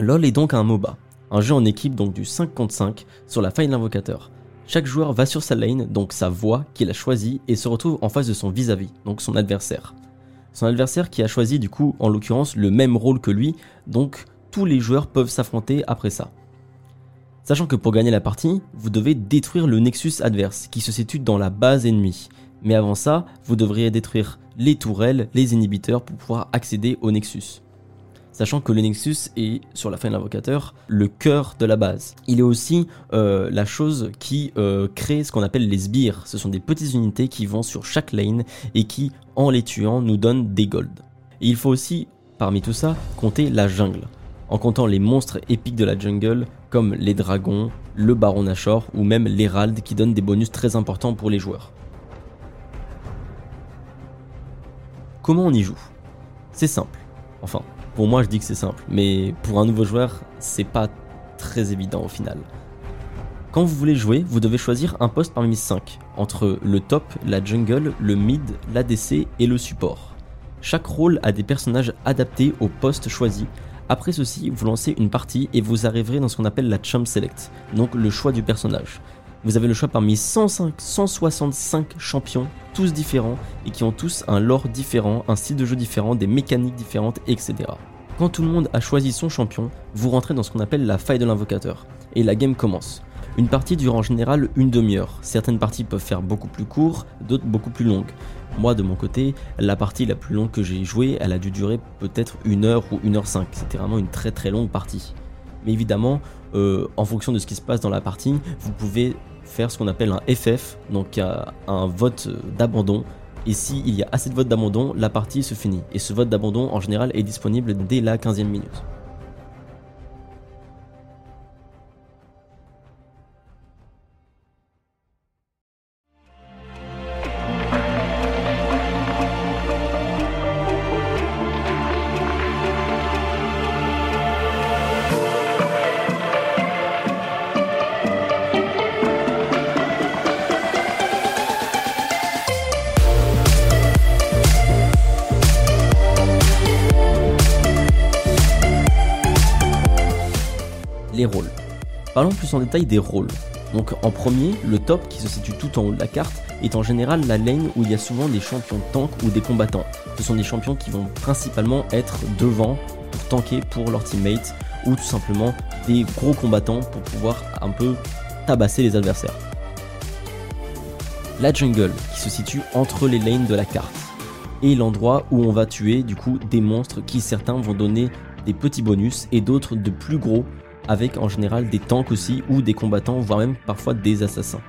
LoL est donc un MOBA, un jeu en équipe donc du 5 contre 5 sur la faille de l'invocateur. Chaque joueur va sur sa lane, donc sa voie qu'il a choisie, et se retrouve en face de son vis-à-vis, donc son adversaire. Son adversaire qui a choisi du coup en l'occurrence le même rôle que lui, donc tous les joueurs peuvent s'affronter après ça. Sachant que pour gagner la partie, vous devez détruire le Nexus adverse qui se situe dans la base ennemie. Mais avant ça, vous devriez détruire les tourelles, les inhibiteurs pour pouvoir accéder au Nexus. Sachant que le Nexus est, sur la fin de l'invocateur, le cœur de la base. Il est aussi euh, la chose qui euh, crée ce qu'on appelle les sbires. Ce sont des petites unités qui vont sur chaque lane et qui, en les tuant, nous donnent des golds. Et il faut aussi, parmi tout ça, compter la jungle. En comptant les monstres épiques de la jungle, comme les dragons, le baron Nashor ou même l'hérald qui donnent des bonus très importants pour les joueurs. Comment on y joue? C'est simple. Enfin, pour moi je dis que c'est simple, mais pour un nouveau joueur, c'est pas très évident au final. Quand vous voulez jouer, vous devez choisir un poste parmi 5, entre le top, la jungle, le mid, l'ADC et le support. Chaque rôle a des personnages adaptés au poste choisi. Après ceci, vous lancez une partie et vous arriverez dans ce qu'on appelle la Champ Select, donc le choix du personnage. Vous avez le choix parmi 105, 165 champions, tous différents, et qui ont tous un lore différent, un style de jeu différent, des mécaniques différentes, etc. Quand tout le monde a choisi son champion, vous rentrez dans ce qu'on appelle la faille de l'invocateur, et la game commence. Une partie dure en général une demi-heure. Certaines parties peuvent faire beaucoup plus court, d'autres beaucoup plus longues. Moi, de mon côté, la partie la plus longue que j'ai jouée, elle a dû durer peut-être une heure ou une heure cinq. C'était vraiment une très très longue partie. Mais évidemment, euh, en fonction de ce qui se passe dans la partie, vous pouvez faire ce qu'on appelle un FF, donc un vote d'abandon. Et s'il y a assez de votes d'abandon, la partie se finit. Et ce vote d'abandon, en général, est disponible dès la 15e minute. Les rôles. Parlons plus en détail des rôles. Donc en premier, le top qui se situe tout en haut de la carte est en général la lane où il y a souvent des champions tank ou des combattants. Ce sont des champions qui vont principalement être devant pour tanker pour leur teammate ou tout simplement des gros combattants pour pouvoir un peu tabasser les adversaires. La jungle qui se situe entre les lanes de la carte et l'endroit où on va tuer du coup des monstres qui certains vont donner des petits bonus et d'autres de plus gros avec en général des tanks aussi ou des combattants, voire même parfois des assassins.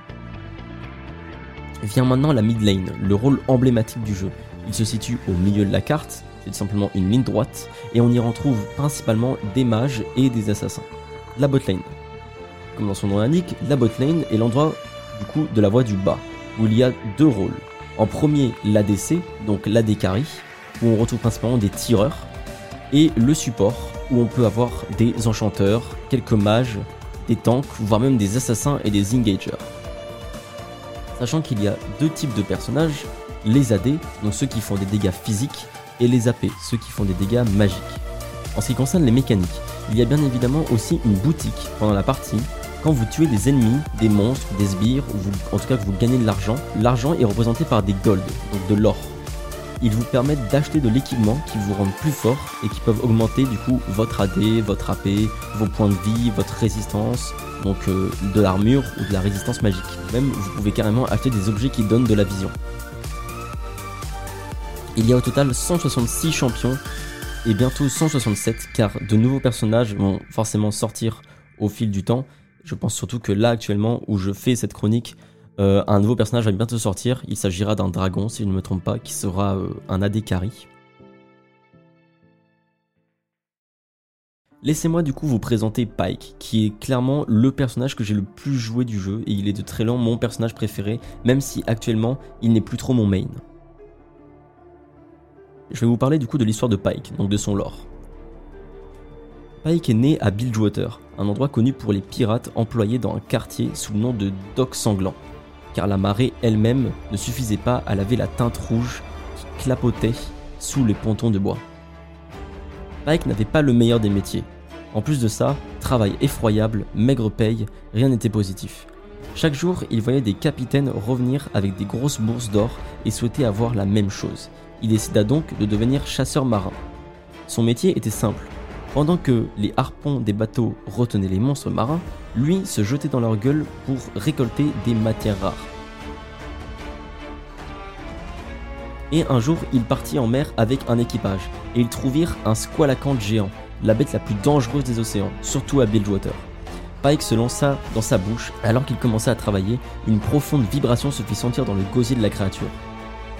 Vient maintenant la mid lane, le rôle emblématique du jeu. Il se situe au milieu de la carte, c'est simplement une ligne droite, et on y retrouve principalement des mages et des assassins. La bot lane. Comme dans son nom l'indique, la bot lane est l'endroit du coup de la voie du bas, où il y a deux rôles. En premier, l'ADC, donc l'AD carry, où on retrouve principalement des tireurs, et le support, où on peut avoir des enchanteurs, quelques mages, des tanks, voire même des assassins et des engagers. Sachant qu'il y a deux types de personnages, les AD, donc ceux qui font des dégâts physiques, et les AP, ceux qui font des dégâts magiques. En ce qui concerne les mécaniques, il y a bien évidemment aussi une boutique pendant la partie. Quand vous tuez des ennemis, des monstres, des sbires, ou en tout cas que vous gagnez de l'argent, l'argent est représenté par des golds, donc de l'or. Ils vous permettent d'acheter de l'équipement qui vous rendent plus fort et qui peuvent augmenter du coup votre AD, votre AP, vos points de vie, votre résistance, donc euh, de l'armure ou de la résistance magique. Même vous pouvez carrément acheter des objets qui donnent de la vision. Il y a au total 166 champions et bientôt 167 car de nouveaux personnages vont forcément sortir au fil du temps. Je pense surtout que là actuellement où je fais cette chronique, euh, un nouveau personnage va bientôt sortir. Il s'agira d'un dragon si je ne me trompe pas, qui sera euh, un AD. Laissez-moi du coup vous présenter Pike, qui est clairement le personnage que j'ai le plus joué du jeu et il est de très loin mon personnage préféré, même si actuellement il n'est plus trop mon main. Je vais vous parler du coup de l'histoire de Pike, donc de son lore. Pike est né à Bilgewater, un endroit connu pour les pirates employés dans un quartier sous le nom de Dock Sanglant, car la marée elle-même ne suffisait pas à laver la teinte rouge qui clapotait sous les pontons de bois. Pike n'avait pas le meilleur des métiers. En plus de ça, travail effroyable, maigre paye, rien n'était positif. Chaque jour, il voyait des capitaines revenir avec des grosses bourses d'or et souhaitait avoir la même chose. Il décida donc de devenir chasseur marin. Son métier était simple. Pendant que les harpons des bateaux retenaient les monstres marins, lui se jetait dans leur gueule pour récolter des matières rares. Et un jour, il partit en mer avec un équipage, et ils trouvèrent un squalacanthe géant, la bête la plus dangereuse des océans, surtout à Bilgewater. Pike se lança dans sa bouche, alors qu'il commençait à travailler, une profonde vibration se fit sentir dans le gosier de la créature.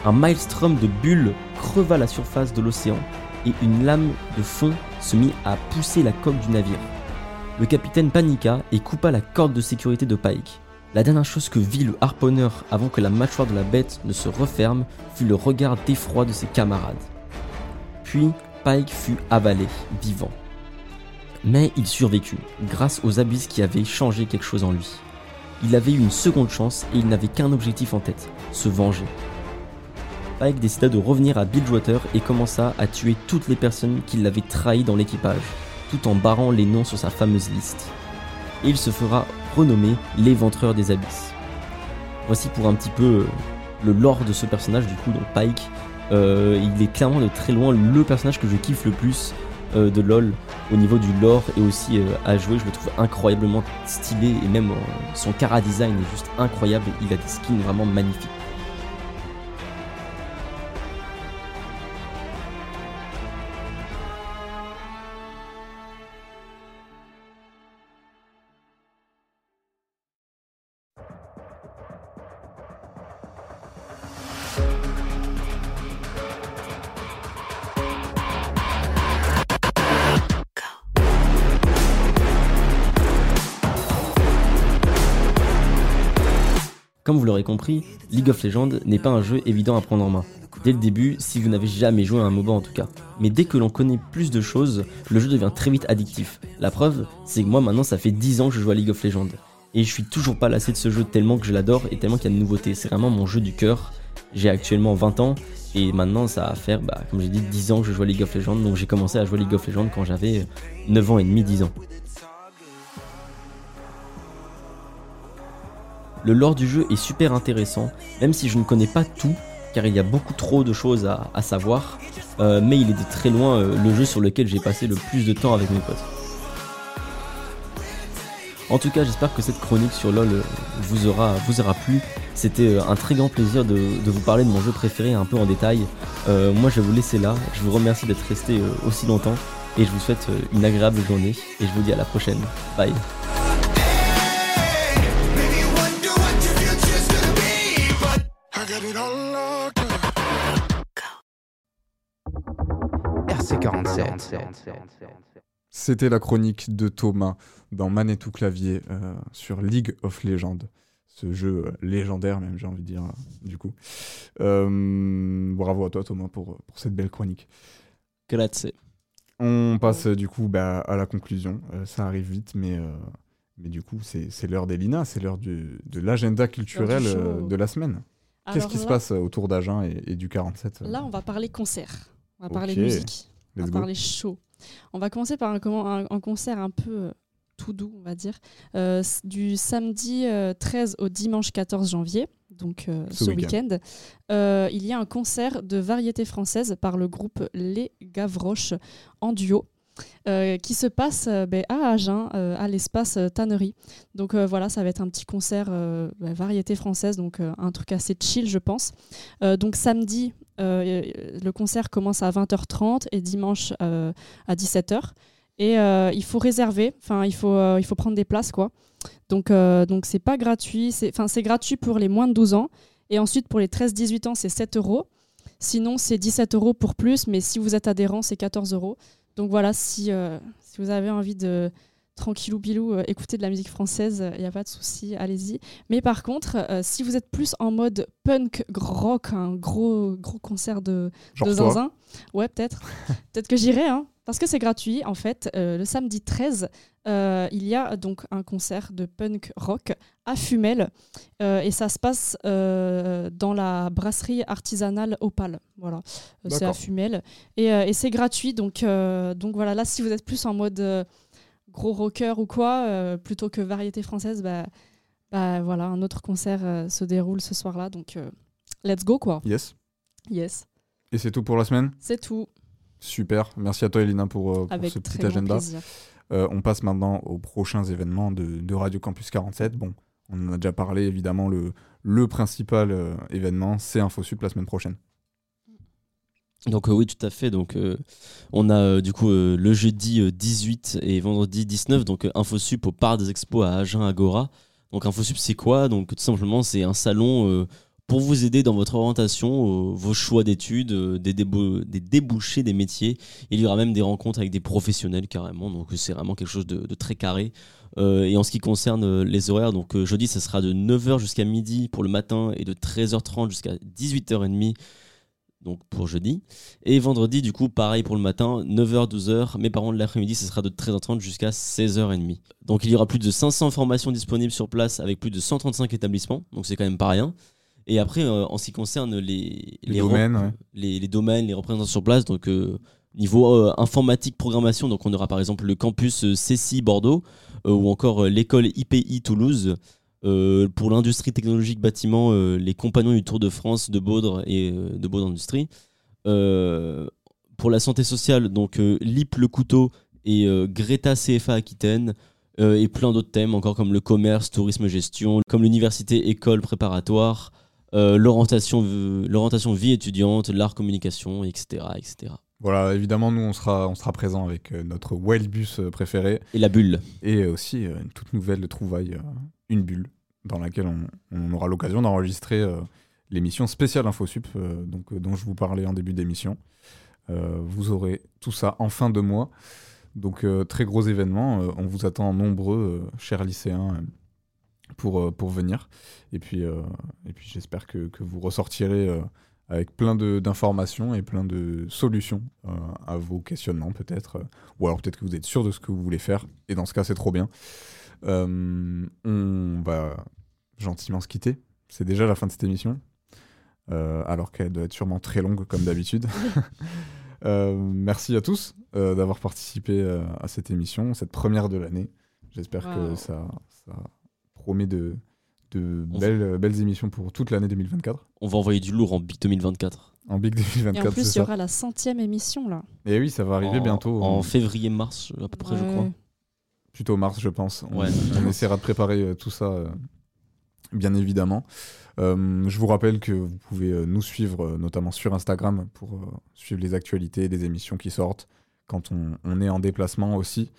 Un maelstrom de bulles creva la surface de l'océan, et une lame de fond se mit à pousser la coque du navire. Le capitaine paniqua et coupa la corde de sécurité de Pike. La dernière chose que vit le harponneur avant que la mâchoire de la bête ne se referme fut le regard d'effroi de ses camarades. Puis Pike fut avalé, vivant. Mais il survécut, grâce aux abysses qui avaient changé quelque chose en lui. Il avait eu une seconde chance et il n'avait qu'un objectif en tête, se venger. Pike décida de revenir à Bilgewater et commença à tuer toutes les personnes qui l'avaient trahi dans l'équipage, tout en barrant les noms sur sa fameuse liste. Et il se fera renommer l'éventreur des abysses. Voici pour un petit peu euh, le lore de ce personnage, du coup, donc Pike. Euh, il est clairement de très loin le personnage que je kiffe le plus euh, de LoL au niveau du lore et aussi à jouer. Je le trouve incroyablement stylé et même son cara design est juste incroyable. Il a des skins vraiment magnifiques. L'aurez compris, League of Legends n'est pas un jeu évident à prendre en main. Dès le début, si vous n'avez jamais joué à un MOBA en tout cas. Mais dès que l'on connaît plus de choses, le jeu devient très vite addictif. La preuve, c'est que moi maintenant ça fait 10 ans que je joue à League of Legends. Et je suis toujours pas lassé de ce jeu tellement que je l'adore et tellement qu'il y a de nouveautés. C'est vraiment mon jeu du cœur. J'ai actuellement 20 ans et maintenant ça va faire, bah, comme j'ai dit, 10 ans que je joue à League of Legends. Donc j'ai commencé à jouer à League of Legends quand j'avais 9 ans et demi, 10 ans. Le lore du jeu est super intéressant, même si je ne connais pas tout, car il y a beaucoup trop de choses à, savoir, euh, mais il est de très loin euh, le jeu sur lequel j'ai passé le plus de temps avec mes potes. En tout cas, j'espère que cette chronique sur LoL euh, vous aura, plu. C'était un très grand plaisir de, vous parler de mon jeu préféré un peu en détail. Moi, je vais vous laisser là. Je vous remercie d'être resté aussi longtemps et je vous souhaite une agréable journée et je vous dis à la prochaine. Bye. C'était la chronique de Thomas dans Manette ou Clavier euh, sur League of Legends. Ce jeu euh, légendaire, même, j'ai envie de dire, euh, du coup. Euh, bravo à toi, Thomas, pour, pour cette belle chronique. Grazie. On passe du coup bah, à la conclusion. Euh, ça arrive vite, mais, euh, mais du coup, c'est c'est l'heure des Lina, c'est l'heure de l'agenda culturel de la semaine. Qu'est-ce qui se passe autour d'Agen et, et du 47 euh Là, on va parler concert. On va parler Ok. On va go. parler show. On va commencer par un, comment- un- un concert un peu euh, tout doux, on va dire, euh, du samedi euh, 13 au dimanche 14 janvier, donc euh, Ce ce, week-end. Euh, il y a un concert de variété française par le groupe Les Gavroches en duo. Euh, qui se passe euh, ben, à Agen, euh, à l'espace Tannerie. Donc voilà, ça va être un petit concert ben, variété française, donc un truc assez chill, je pense. Donc samedi, le concert commence à 20h30 et dimanche à 17h. Et il faut réserver, enfin il faut, il faut prendre des places quoi. Donc donc c'est pas gratuit, c'est gratuit pour les moins de 12 ans et ensuite pour les 13-18 ans c'est 7 euros. Sinon c'est 17 euros pour plus, mais si vous êtes adhérent c'est 14 euros. Donc voilà si euh, si vous avez envie de tranquillou bilou euh, écouter de la musique française, il n'y a pas de souci, allez-y. Mais par contre, euh, si vous êtes plus en mode punk rock, un gros gros concert de, de zinzin, ouais peut-être, [laughs] peut-être que j'irai, hein, parce que c'est gratuit en fait. Euh, le samedi 13, euh, il y a donc un concert de punk rock à Fumel euh, et ça se passe dans la brasserie artisanale Opal. Voilà, c'est à. Fumel et, et c'est gratuit donc donc voilà là si vous êtes plus en mode gros rocker ou quoi, plutôt que variété française, bah, bah voilà, un autre concert se déroule ce soir-là. Donc, let's go quoi. Yes. Yes, Et c'est tout pour la semaine? C'est tout. Super. Merci à toi, Elina, pour, euh, pour Avec ce très petit agenda. Euh, on passe maintenant aux prochains événements de, de Radio Campus 47. Bon, on en a déjà parlé, évidemment, le, le principal euh, événement, c'est InfoSup la semaine prochaine. Donc euh, oui, tout à fait. Donc euh, on a euh, du coup euh, le jeudi euh, 18 et vendredi 19 donc euh, InfoSup au Parc des Expos à Agen Agora. Donc InfoSup c'est quoi? Donc tout simplement c'est un salon euh, pour vous aider dans votre orientation, euh, vos choix d'études, euh, des, débou- des débouchés des métiers. Il y aura même des rencontres avec des professionnels carrément. Donc euh, c'est vraiment quelque chose de, de très carré. Et en ce qui concerne les horaires, donc jeudi ça sera de 9h jusqu'à midi pour le matin et de 13h30 jusqu'à 18h30 donc pour jeudi. Et vendredi, du coup, pareil pour le matin, 9h, 12h, mais par contre, l'après-midi, ce sera de 13h30 jusqu'à 16h30. Donc il y aura plus de 500 formations disponibles sur place avec plus de 135 établissements, donc c'est quand même pas rien. Et après, euh, en ce qui concerne les, Les domaines, ouais. les, les domaines, les représentants sur place, donc euh, niveau euh, informatique, programmation, donc on aura par exemple le campus CCI Bordeaux ou encore l'école IPI Toulouse. Pour l'industrie technologique bâtiment, les compagnons du Tour de France de Baudre et de Baudre Industrie. Pour la santé sociale, donc LIP Le Couteau et Greta CFA Aquitaine. et plein d'autres thèmes, encore comme le commerce, tourisme, gestion, comme l'université, école préparatoire, euh, l'orientation l'orientation vie étudiante, l'art communication, etc., etc. Voilà, évidemment, nous, on sera, on sera présent avec euh, notre Wellbus euh, préféré. Et la bulle. Et aussi une toute nouvelle trouvaille, une bulle, dans laquelle on, on aura l'occasion d'enregistrer l'émission spéciale InfoSup, donc, dont je vous parlais en début d'émission. Vous aurez tout ça en fin de mois. Donc, très gros événement. On vous attend nombreux, chers lycéens, pour, euh, pour venir. Et puis, euh, et puis j'espère que, que vous ressortirez euh, avec plein d'informations et plein de solutions euh, à vos questionnements, peut-être. euh, ou alors peut-être que vous êtes sûr de ce que vous voulez faire. Et dans ce cas, c'est trop bien. Euh, on va gentiment se quitter. C'est déjà la fin de cette émission. Alors qu'elle doit être sûrement très longue, comme d'habitude. [laughs] Merci à tous d'avoir participé à cette émission, cette première de l'année. J'espère que ça promet de, de belles, belles émissions pour toute l'année 2024. On va envoyer du lourd en Big 2024. En Big 2024, Et en plus, il y aura la centième émission là. Et oui, ça va arriver En- bientôt. En euh, février-mars, à peu près, je crois. plutôt mars, je pense. On, Ouais. on essaiera de préparer euh, tout ça, euh, bien évidemment. Euh, je vous rappelle que vous pouvez euh, nous suivre, euh, notamment sur Instagram, pour euh, suivre les actualités des émissions qui sortent quand on, on est en déplacement aussi.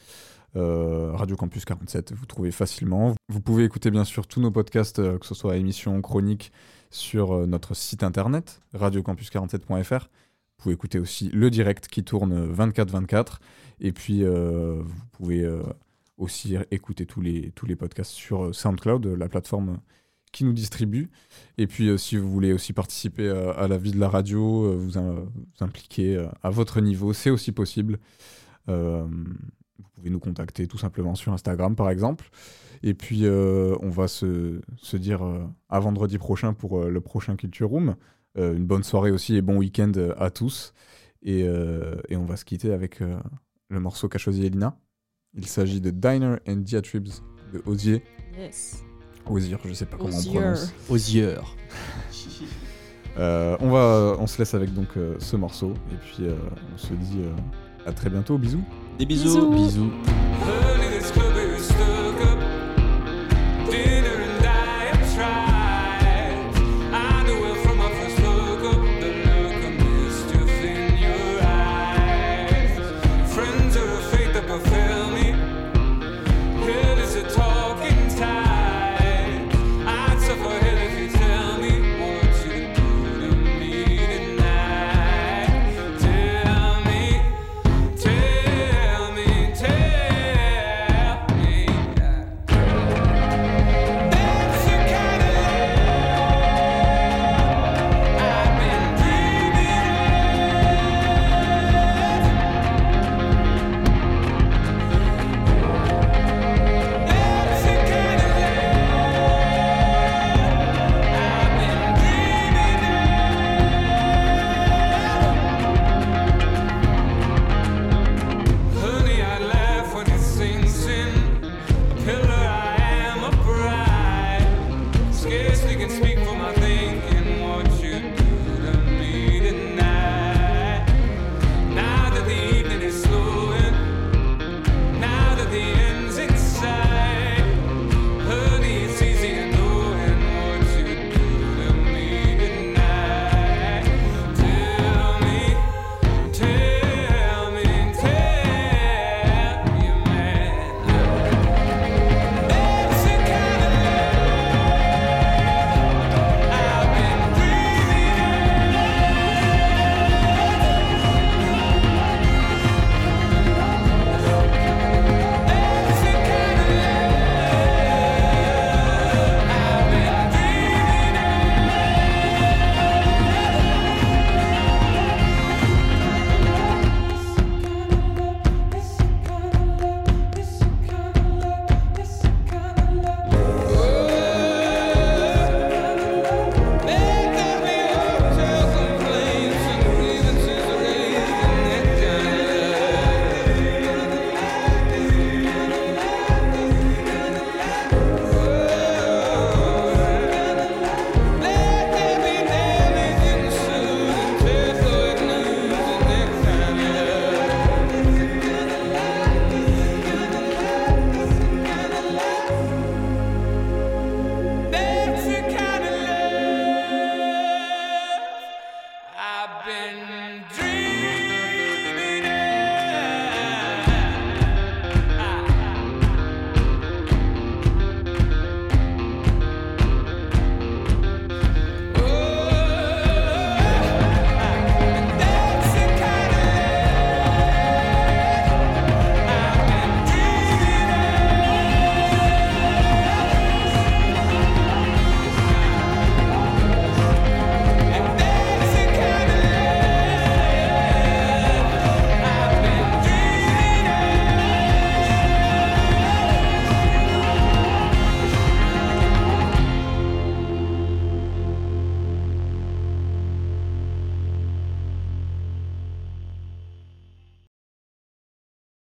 Euh, Radio Campus 47, vous trouvez facilement. Vous pouvez écouter bien sûr tous nos podcasts, euh, que ce soit émissions chroniques, sur euh, notre site internet, radiocampus47.fr. Vous pouvez écouter aussi le direct qui tourne 24-24. Et puis, vous pouvez aussi écouter tous les, tous les podcasts sur SoundCloud, la plateforme qui nous distribue. Et puis, si vous voulez aussi participer à la vie de la radio, vous, vous impliquer à votre niveau, c'est aussi possible. Pouvez nous contacter tout simplement sur Instagram, par exemple. Et puis, euh, on va se, se dire euh, à vendredi prochain pour euh, le prochain Culture Room. Euh, une bonne soirée aussi et bon week-end à tous. Et, euh, et on va se quitter avec euh, le morceau qu'a choisi Elina. Il s'agit de Diner and Diatribes de Osier. Yes. Osier, je sais pas comment Osier. on prononce. Osier. [laughs] Euh, on, va, on se laisse avec donc euh, ce morceau et puis euh, on se dit euh, à très bientôt. Bisous. Des bisous. Bisous. We can speak for myself.